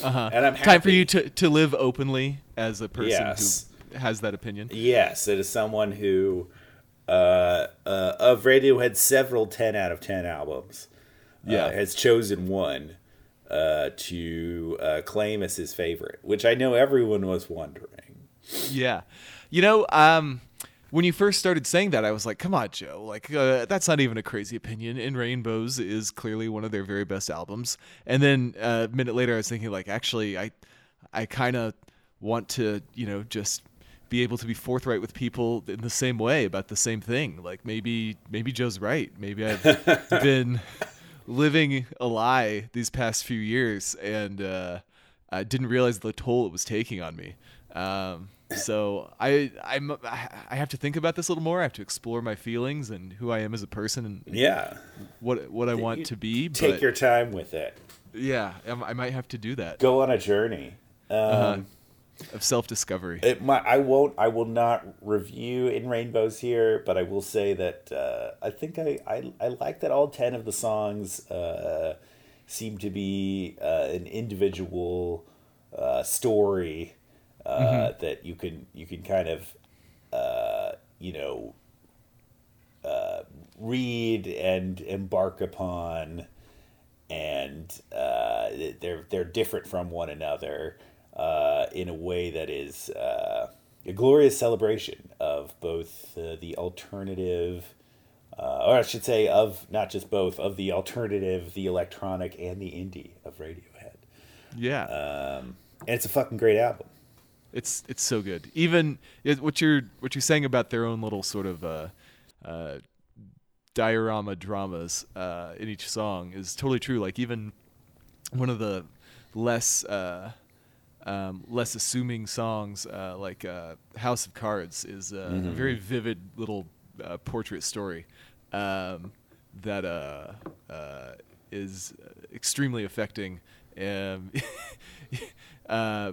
Uh-huh. And I'm Time for you to, to live openly as a person Yes. who has that opinion. Yes, it is someone who, uh, uh, of Radiohead's several ten out of ten albums, Yeah. uh, has chosen one uh, to uh, claim as his favorite, which I know everyone was wondering. Yeah. You know, um, when you first started saying that, I was like, come on, Joe. Like, uh, that's not even a crazy opinion. In Rainbows is clearly one of their very best albums. And then uh, a minute later, I was thinking, like, actually, I, I kind of want to, you know, just be able to be forthright with people in the same way about the same thing. Like, maybe, maybe Joe's right. Maybe I've <laughs> been living a lie these past few years and uh, I didn't realize the toll it was taking on me. Um, so I I'm I have to think about this a little more. I have to explore my feelings and who I am as a person and Yeah, what what I want You to be. take but your time with it. yeah, I I might have to do that Go on a journey. Um, Uh-huh. of self discovery. I won't I will not review in rainbows here, but I will say that uh, I think I, I I like that all ten of the songs uh, seem to be uh, an individual uh, story uh, that you can you can kind of uh, you know uh, read and embark upon and uh, they're they're different from one another uh, in a way that is uh, a glorious celebration of both uh, the alternative, uh, or I should say, of not just both of the alternative, the electronic, and the indie of Radiohead. Yeah. Um, and it's a fucking great album. It's it's so good. Even it, what you're what you're saying about their own little sort of uh, uh, diorama dramas uh, in each song is totally true. Like even one of the less uh, um, less assuming songs, uh, like uh, House of Cards, is uh, a very vivid little uh, portrait story um, that uh, uh, is extremely affecting. Um, <laughs> uh,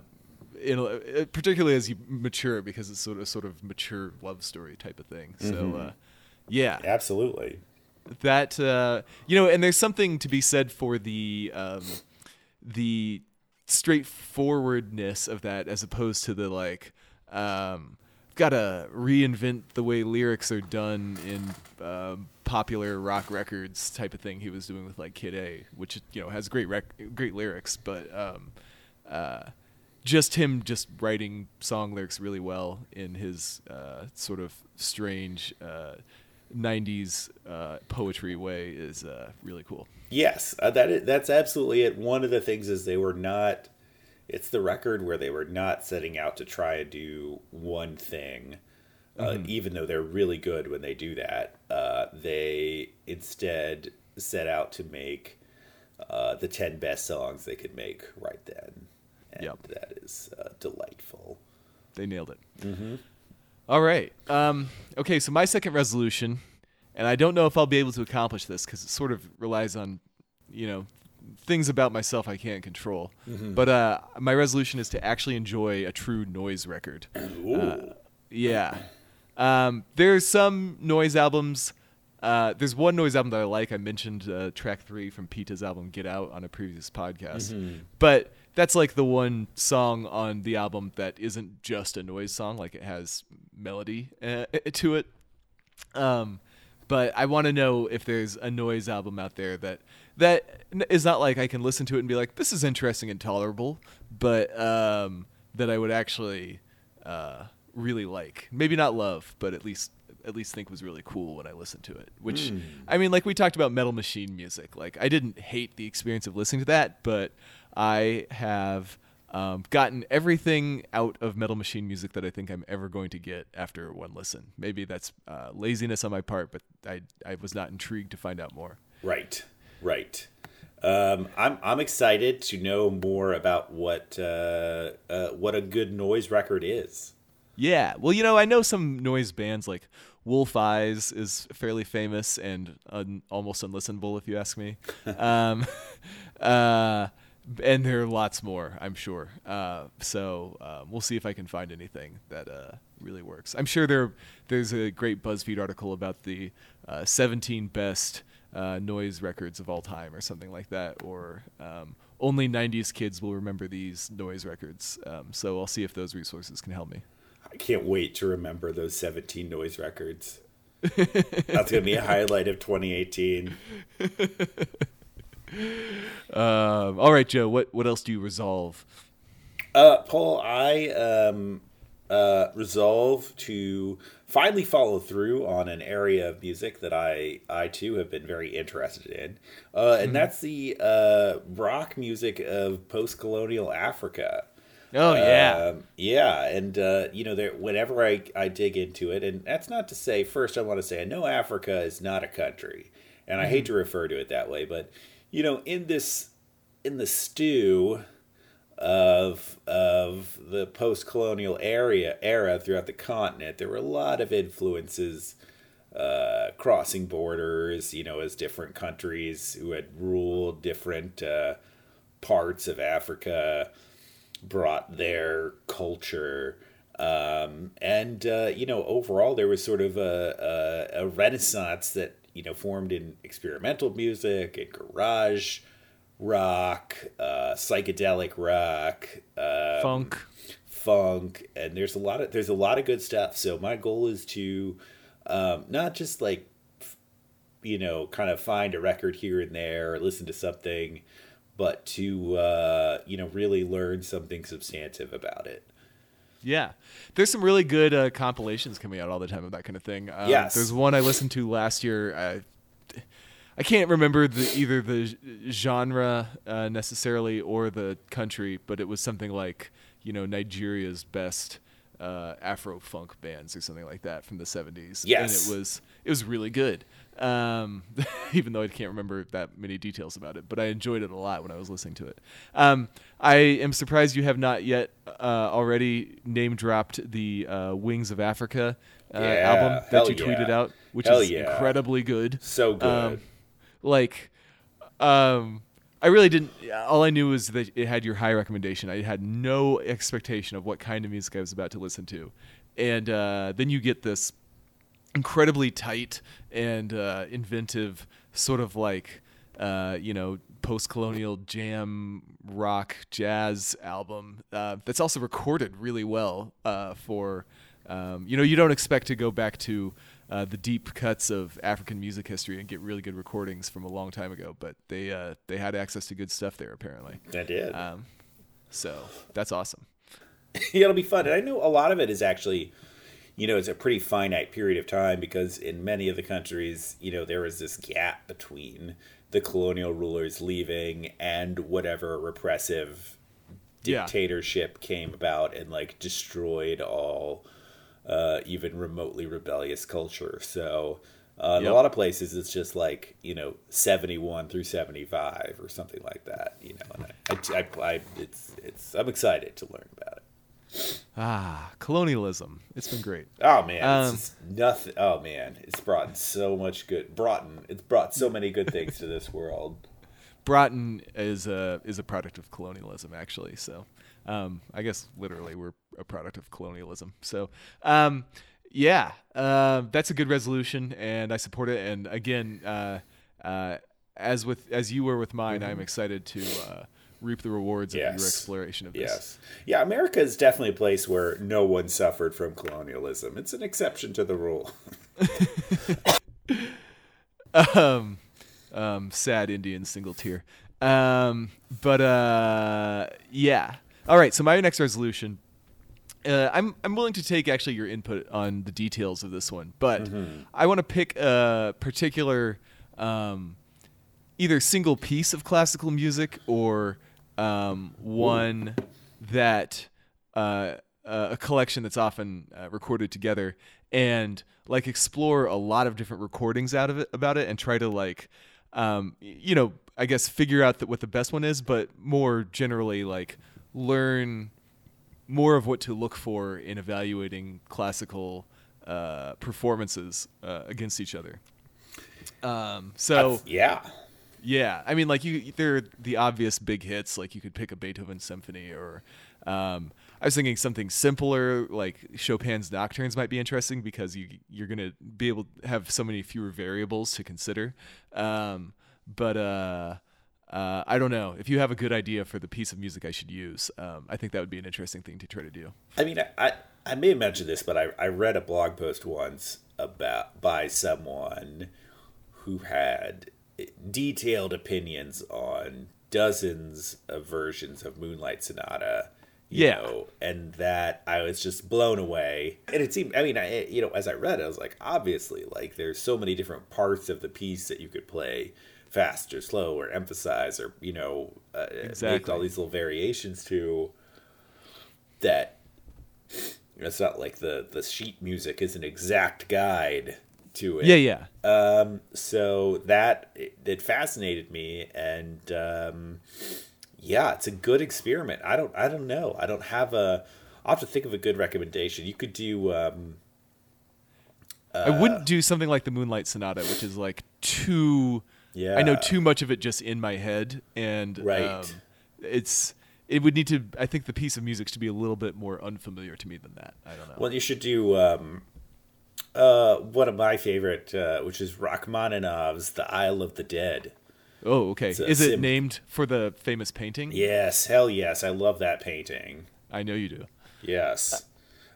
in, uh, particularly as you mature, because it's sort of sort of mature love story type of thing. So, uh, yeah, Absolutely. that uh, you know, and there's something to be said for the um, the straightforwardness of that, as opposed to the like, um, gotta reinvent the way lyrics are done in um, popular rock records type of thing he was doing with like Kid A, which you know has great rec- great lyrics, but um, uh, just him just writing song lyrics really well in his uh, sort of strange, uh, '90s uh, poetry way is uh, really cool. Yes, uh, that is, that's absolutely it. One of the things is they were not. It's the record where they were not setting out to try and do one thing, uh, even though they're really good when they do that. Uh, they instead set out to make uh, the ten best songs they could make right then, and Yep. that is uh, delightful. They nailed it. All right. Um, okay, so my second resolution, and I don't know if I'll be able to accomplish this because it sort of relies on, you know, things about myself I can't control. But uh, my resolution is to actually enjoy a true noise record. Ooh. Yeah. Um, there's some noise albums. Uh, there's one noise album that I like. I mentioned uh, track three from Pita's album "Get Out" on a previous podcast, but that's like the one song on the album that isn't just a noise song. Like it has melody uh, to it. Um, but I want to know if there's a noise album out there that that is not like I can listen to it and be like, this is interesting and tolerable, but um, that I would actually uh, really like. Maybe not love, but at least at least think was really cool when I listened to it. Which I mean, like we talked about Metal Machine music. Like I didn't hate the experience of listening to that, but I have um, gotten everything out of Metal Machine music that I think I'm ever going to get after one listen. Maybe that's uh, laziness on my part, but I I was not intrigued to find out more. Right, right. Um, I'm I'm excited to know more about what uh, uh, what a good noise record is. Yeah, well, you know, I know some noise bands like Wolf Eyes is fairly famous and un- almost unlistenable, if you ask me. <laughs> um, <laughs> uh, and there are lots more, I'm sure. Uh, so uh, we'll see if I can find anything that uh, really works. I'm sure there there's a great BuzzFeed article about the uh, 17 best uh, noise records of all time, or something like that, or um, only 90s kids will remember these noise records. Um, so I'll see if those resources can help me. I can't wait to remember those 17 noise records. <laughs> That's gonna be a highlight of 2018. <laughs> Um, all right, Joe. What what else do you resolve? Uh, Paul, I um, uh, resolve to finally follow through on an area of music that I I too have been very interested in, uh, and that's the uh, rock music of post-colonial Africa. Oh yeah, Um, yeah, and uh, you know, there whenever I I dig into it, and that's not to say. First, I want to say I know Africa is not a country, and I hate to refer to it that way, but you know, in this in the stew of of the post-colonial area era throughout the continent, there were a lot of influences uh, crossing borders. You know, as different countries who had ruled different uh, parts of Africa brought their culture. Um, and uh, you know, overall, there was sort of a, a, a renaissance that you know formed in experimental music and garage rock, uh, psychedelic rock, uh, funk. funk, and there's a lot of there's a lot of good stuff. So my goal is to um, not just like you know kind of find a record here and there or listen to something, but to uh, you know really learn something substantive about it. Yeah, there's some really good uh, compilations coming out all the time of that kind of thing. Um, Yes. there's one I listened to last year. I, I can't remember the either the genre uh, necessarily or the country, but it was something like you know Nigeria's best uh, Afro funk bands or something like that from the 70s. Yes. and it was it was really good. Um, <laughs> even though I can't remember that many details about it, but I enjoyed it a lot when I was listening to it. Um, I am surprised you have not yet uh, already name dropped the uh, Wings of Africa uh, Yeah, album that you tweeted yeah. out, which Hell is yeah. incredibly good. So good. Um, like, um, I really didn't. All I knew was that it had your high recommendation. I had no expectation of what kind of music I was about to listen to, and uh, then you get this incredibly tight and uh, inventive sort of like uh, you know post-colonial jam rock jazz album uh, that's also recorded really well uh, for um, you know you don't expect to go back to uh, the deep cuts of African music history and get really good recordings from a long time ago but they uh, they had access to good stuff there apparently I did. um, so that's awesome <laughs> yeah, it'll be fun. And I know a lot of it is actually, you know, it's a pretty finite period of time because in many of the countries, you know, there was this gap between the colonial rulers leaving and whatever repressive Yeah. dictatorship came about and like destroyed all uh, even remotely rebellious culture. So uh, in Yep. a lot of places, it's just like you know seventy one through seventy five or something like that. You know, and I, I, I, I, it's it's I'm excited to learn about it. Ah, colonialism. It's been great. Oh man, Um, it's nothing. Oh man, it's brought so much good. Brought it's brought so many good things to this world. Broughton is a is a product of colonialism, actually. So, um, I guess literally we're a product of colonialism. So, um, yeah, uh, that's a good resolution, and I support it. And again, uh, uh, as with as you were with mine, I'm excited to uh, reap the rewards of Mm-hmm. Your exploration of this. Yes, yeah, America is definitely a place where no one suffered from colonialism. It's an exception to the rule. um, um, sad Indian single tear. Um, but uh, yeah. All right. So my next resolution. Uh, I'm I'm willing to take actually your input on the details of this one, but I want to pick a particular um, either single piece of classical music or um, one that uh, uh, a collection that's often uh, recorded together and like explore a lot of different recordings out of it about it and try to like um, you know I guess figure out that what the best one is, but more generally like learn more of what to look for in evaluating classical uh, performances uh, against each other. Um, so yeah, yeah, I mean, like you, they're the obvious big hits. Like you could pick a Beethoven symphony, or um, I was thinking something simpler, like Chopin's Nocturnes might be interesting because you you're gonna be able to have so many fewer variables to consider. Um, but uh, uh, I don't know if you have a good idea for the piece of music I should use. Um, I think that would be an interesting thing to try to do. I mean, I, I, may mentioned this, but I, I read a blog post once about by someone who had detailed opinions on dozens of versions of Moonlight Sonata. You Yeah. know, and that I was just blown away. And it seemed, I mean, I, you know, as I read it, I was like, obviously, like, there's so many different parts of the piece that you could play fast or slow or emphasize or, you know, uh, make all these little variations to that it's not like the the sheet music is an exact guide to it. Yeah, yeah. Um, so that it, it fascinated me, and um, yeah, it's a good experiment. I don't I don't know. I don't have a. I'll have to think of a good recommendation. You could do. Um, I wouldn't do something like the Moonlight Sonata, which is like too. Yeah. I know too much of it just in my head, and Right. um, it's it would need to. I think the piece of music should be a little bit more unfamiliar to me than that. I don't know. well, you should do. Um, uh, one of my favorite, uh, which is Rachmaninoff's "The Isle of the Dead." oh, okay. Is it sim- named for the famous painting? Yes, hell yes, I love that painting. I know you do. Yes.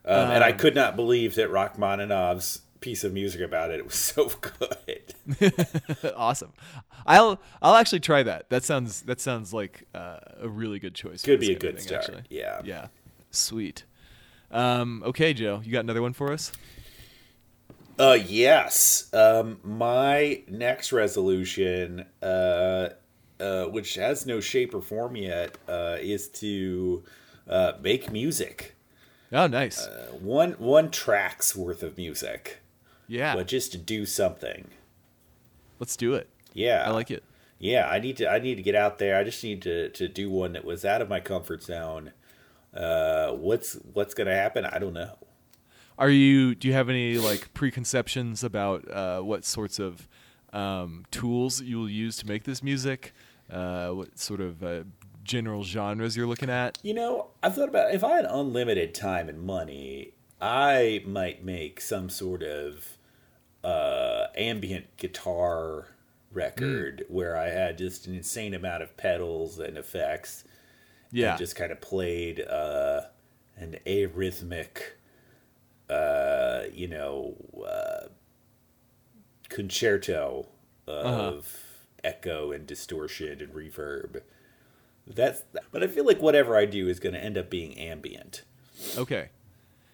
Um, and I Um, could not believe that Rachmaninoff's piece of music about it It was <laughs> so good. <laughs> awesome. I'll I'll actually try that. That sounds that sounds like uh, a really good choice. Could be a good thing, start, yeah. Yeah. Sweet. Um, okay, Joe, you got another one for us? Uh, yes. Um, my next resolution, uh, uh, which has no shape or form yet, uh, is to uh, make music. Oh, nice. Uh, one one track's worth of music, yeah. but just to do something. Let's do it. Yeah, I like it. yeah i need to i need to get out there i just need to to do one that was out of my comfort zone uh what's what's gonna happen i don't know Are you? Do you have any like preconceptions about uh, what sorts of um, tools you will use to make this music? Uh, what sort of uh, general genres you're looking at? you know i've thought about if i had unlimited time and money i might make some sort of uh ambient guitar record where i had just an insane amount of pedals and effects Yeah. and just kind of played uh, an arrhythmic, uh, you know, uh, concerto of echo and distortion and reverb. That's, but I feel like whatever I do is going to end up being ambient. Okay.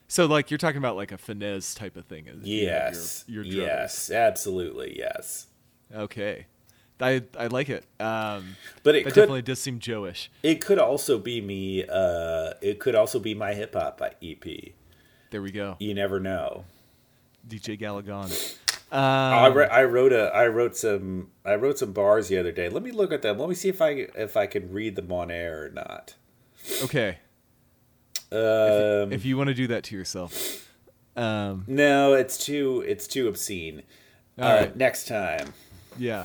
So like you're talking about like a finesse type of thing. is, you know, your- Yes. your yes, absolutely, yes. Okay. I I like it. Um, But it could definitely does seem Joish. it could also be me uh it could also be my hip hop EP. There we go. You never know. DJ Galagon. I, Um, wr- I wrote a I wrote some I wrote some bars the other day. Let me look at them. Let me see if I if I can read them on air or not. okay. Um, If you want to do that to yourself. Um, no, it's too it's too obscene. All uh, right. Next time. yeah.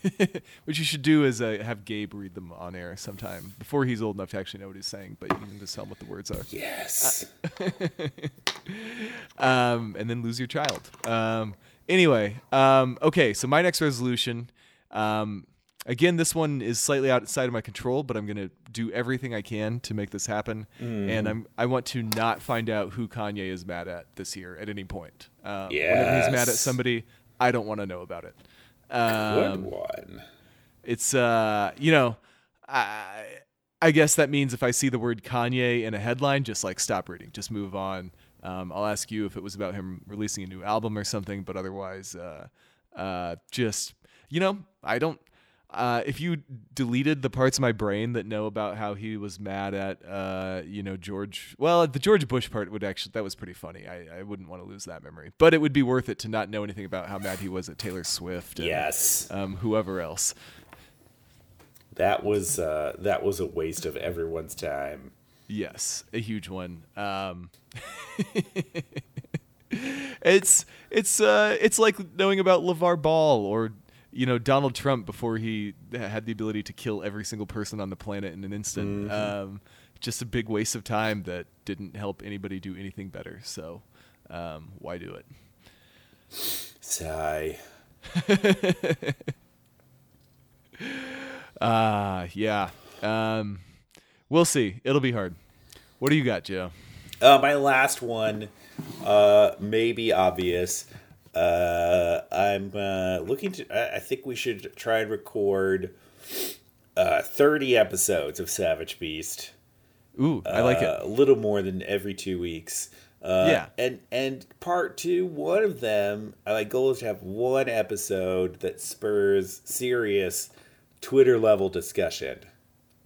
<laughs> what you should do is uh, have Gabe read them on air sometime before he's old enough to actually know what he's saying, but you can just tell him what the words are. Yes. <laughs> um, and then lose your child. Um, anyway, um, okay, so my next resolution. Um, again, this one is slightly outside of my control, but I'm gonna do everything I can to make this happen. And I'm I want to not find out who Kanye is mad at this year at any point. Um, Whenever he's mad at somebody, I don't want to know about it. Good Um, one. it's uh, you know, I I guess that means if I see the word Kanye in a headline, just like stop reading, just move on. Um, I'll ask you if it was about him releasing a new album or something, but otherwise, uh, uh, just you know, I don't. Uh, if you deleted the parts of my brain that know about how he was mad at, uh, you know, George, well, the George Bush part would actually, that was pretty funny. I, I wouldn't want to lose that memory, but it would be worth it to not know anything about how mad he was at Taylor Swift and Yes. um, whoever else. That was uh, that was a waste of everyone's time. Yes, a huge one. Um, <laughs> it's it's uh, it's like knowing about LaVar Ball or you know Donald Trump before he had the ability to kill every single person on the planet in an instant. Um, just a big waste of time that didn't help anybody do anything better. So um, why do it? Sigh. Uh <laughs> yeah. Um, we'll see. It'll be hard. What do you got, Joe? Uh, my last one uh, may be obvious. Uh, I'm uh, looking to. I- think we should try and record uh, 30 episodes of Savage Beast. Ooh, I like uh, it. A little more than every two weeks. Uh, Yeah. And and part two, one of them, uh, my goal is to have one episode that spurs serious Twitter level discussion.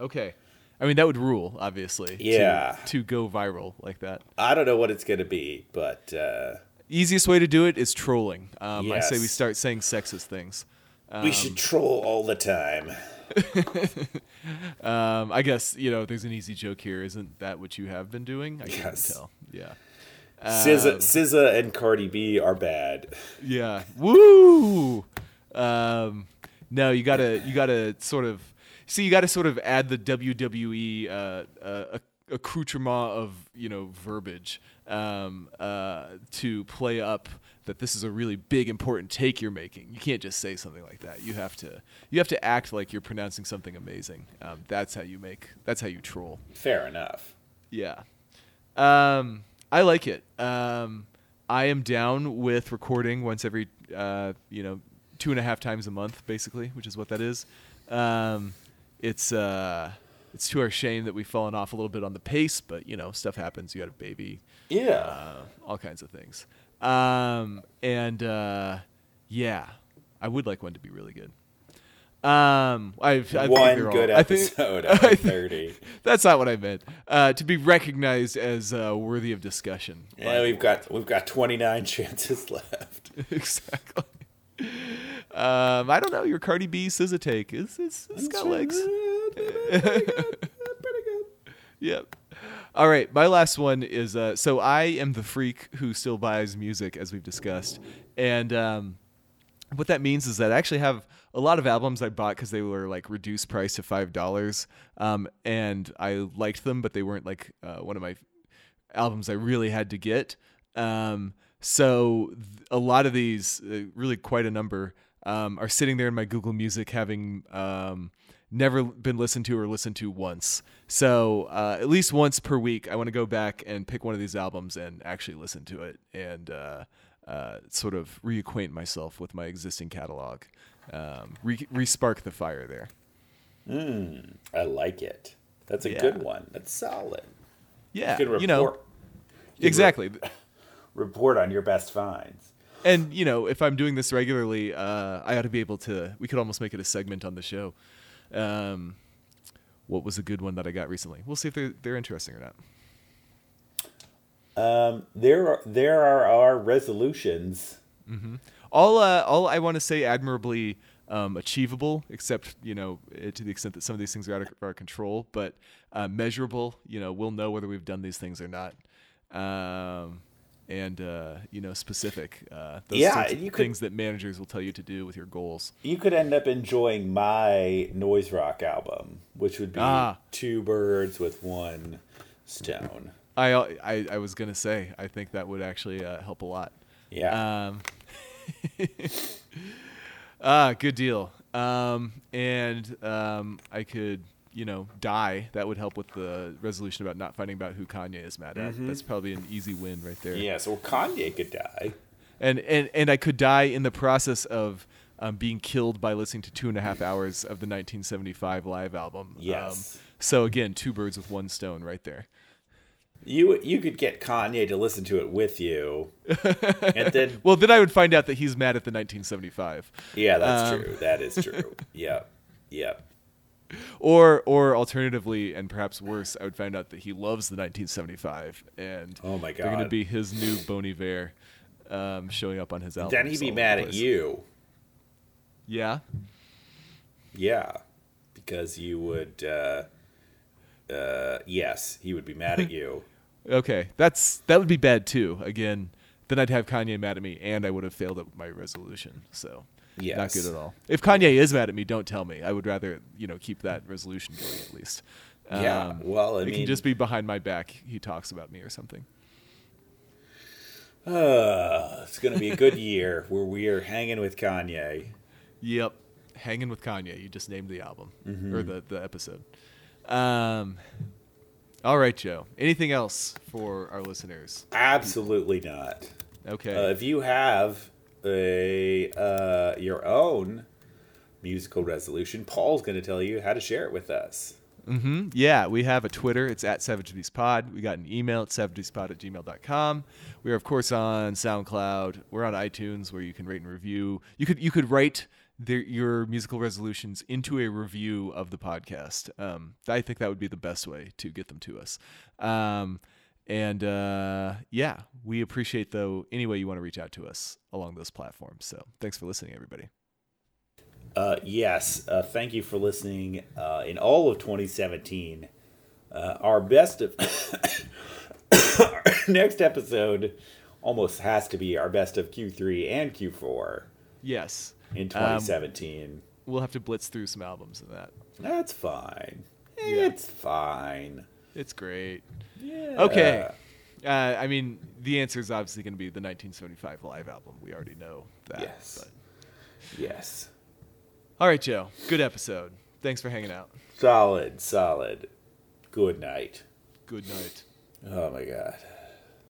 Okay. I mean, that would rule, obviously. Yeah. To, go viral like that. I don't know what it's going to be, but uh, Easiest way to do it is trolling. Um, I say we start saying sexist things. we should troll all the time. <laughs> Um, I guess you know there's an easy joke here. Isn't that what you have been doing? I Yes. tell. Yeah. SZA, SZA and Cardi B are bad. <laughs> Yeah. Woo. Um, no, you gotta you gotta sort of see. You gotta sort of add the WWE uh, uh, accoutrement of you know verbiage um, uh, to play up that this is a really big important take you're making. You can't just say something like that. You have to you have to act like you're pronouncing something amazing. Um, that's how you make. That's how you troll. Fair enough. Yeah. Um, I like it. Um, I am down with recording once every, uh, you know, two and a half times a month, basically, which is what that is. Um, it's uh, it's to our shame that we've fallen off a little bit on the pace, but you know, stuff happens. You got a baby, Yeah. uh, all kinds of things. Um, and uh, yeah, I would like one to be really good. Um, I've, I think One all- good I think- episode I <laughs> out of think- 30. that's not what I meant. Uh, to be recognized as uh, worthy of discussion. Yeah, we've got we've got 29 <laughs> chances left. <laughs> exactly. Um, I don't know. Your Cardi B SZA take is it's, it's got legs. Pretty good. Pretty good. Yep. All right, my last one is uh, so I am the freak who still buys music, as we've discussed, and um, what that means is that I actually have a lot of albums I bought because they were like reduced price to five dollars, um, and I liked them, but they weren't like uh, one of my albums I really had to get. Um, so th- a lot of these, uh, really quite a number, um, are sitting there in my Google Music, having um, never been listened to or listened to once. So uh, at least once per week, I want to go back and pick one of these albums and actually listen to it and uh, uh, sort of reacquaint myself with my existing catalog, um, re- respark the fire there. I like it. That's a Yeah. good one. That's solid. Yeah, Good report. you know, exactly. <laughs> report on your best finds. And you know, if I'm doing this regularly, uh, I ought to be able to. We could almost make it a segment on the show. Um, what was a good one that I got recently? We'll see if they're they're interesting or not. Um, there are there are our resolutions. all uh, all I want to say admirably um, achievable, except you know eh, to the extent that some of these things are out of our control, but uh, measurable. You know, we'll know whether we've done these things or not. Um, and uh, you know, specific. Uh, those Yeah, you could- things that managers will tell you to do with your goals. You could end up enjoying my noise rock album, which would be Ah. two birds with one stone. I, I I was gonna say I think that would actually uh, help a lot. Yeah. Um, <laughs> ah, good deal. Um, and um, I could, you know, die. That would help with the resolution about not finding out who Kanye is mad at. That's probably an easy win right there. yeah. So Kanye could die. And and and I could die in the process of. Um, being killed by listening to two and a half hours of the 1975 live album. Yes. Um, so again, two birds with one stone, right there. You you could get Kanye to listen to it with you, <laughs> and then Well, then I would find out that he's mad at the 1975. yeah, that's Um, true. That is true. yeah, <laughs> Yep. <laughs> Or, or alternatively, and perhaps worse, I would find out that he loves the 1975, and Oh my god, they're going to be his new Bon Iver um, showing up on his album. Then he'd be mad at you. Yeah. Yeah, because you would. Uh, uh, yes, he would be mad at <laughs> you. Okay, that's that would be bad too. Again, then I'd have Kanye mad at me, and I would have failed at my resolution. So, not good at all. If Kanye is mad at me, don't tell me. I would rather you know keep that resolution going at least. Yeah, well, I it mean- can just be behind my back. He talks about me or something. Uh, it's going to be a good <laughs> year where we are hanging with Kanye. Yep. Hanging with Kanye. You just named the album Mm-hmm. or the, the episode. Um, all right, Joe. Anything else for our listeners? Absolutely not. Okay. Uh, if you have a uh, your own musical resolution, Paul's going to tell you how to share it with us. hmm Yeah, we have a Twitter. It's at Savage Beast Pod. We got an email at savagebeastpod at gmail.com. We are, of course, on SoundCloud. We're on iTunes where you can rate and review. You could you could write their, your musical resolutions into a review of the podcast. Um, I think that would be the best way to get them to us. Um, and uh, yeah, we appreciate, though, any way you want to reach out to us along those platforms. So thanks for listening, everybody. Uh, yes, uh, thank you for listening. Uh, in all of 2017, uh, our best of our <coughs> next episode almost has to be our best of Q3 and Q4 Yes. in Um, 2017. we'll have to blitz through some albums in that. That's fine. Yeah. It's fine. It's great. Yeah. Okay. Uh, I mean, the answer is obviously going to be the 1975 live album. We already know that. Yes. But. Yes. All right, Joe. Good episode. Thanks for hanging out. Solid, solid. Good night. Good night. Oh my god.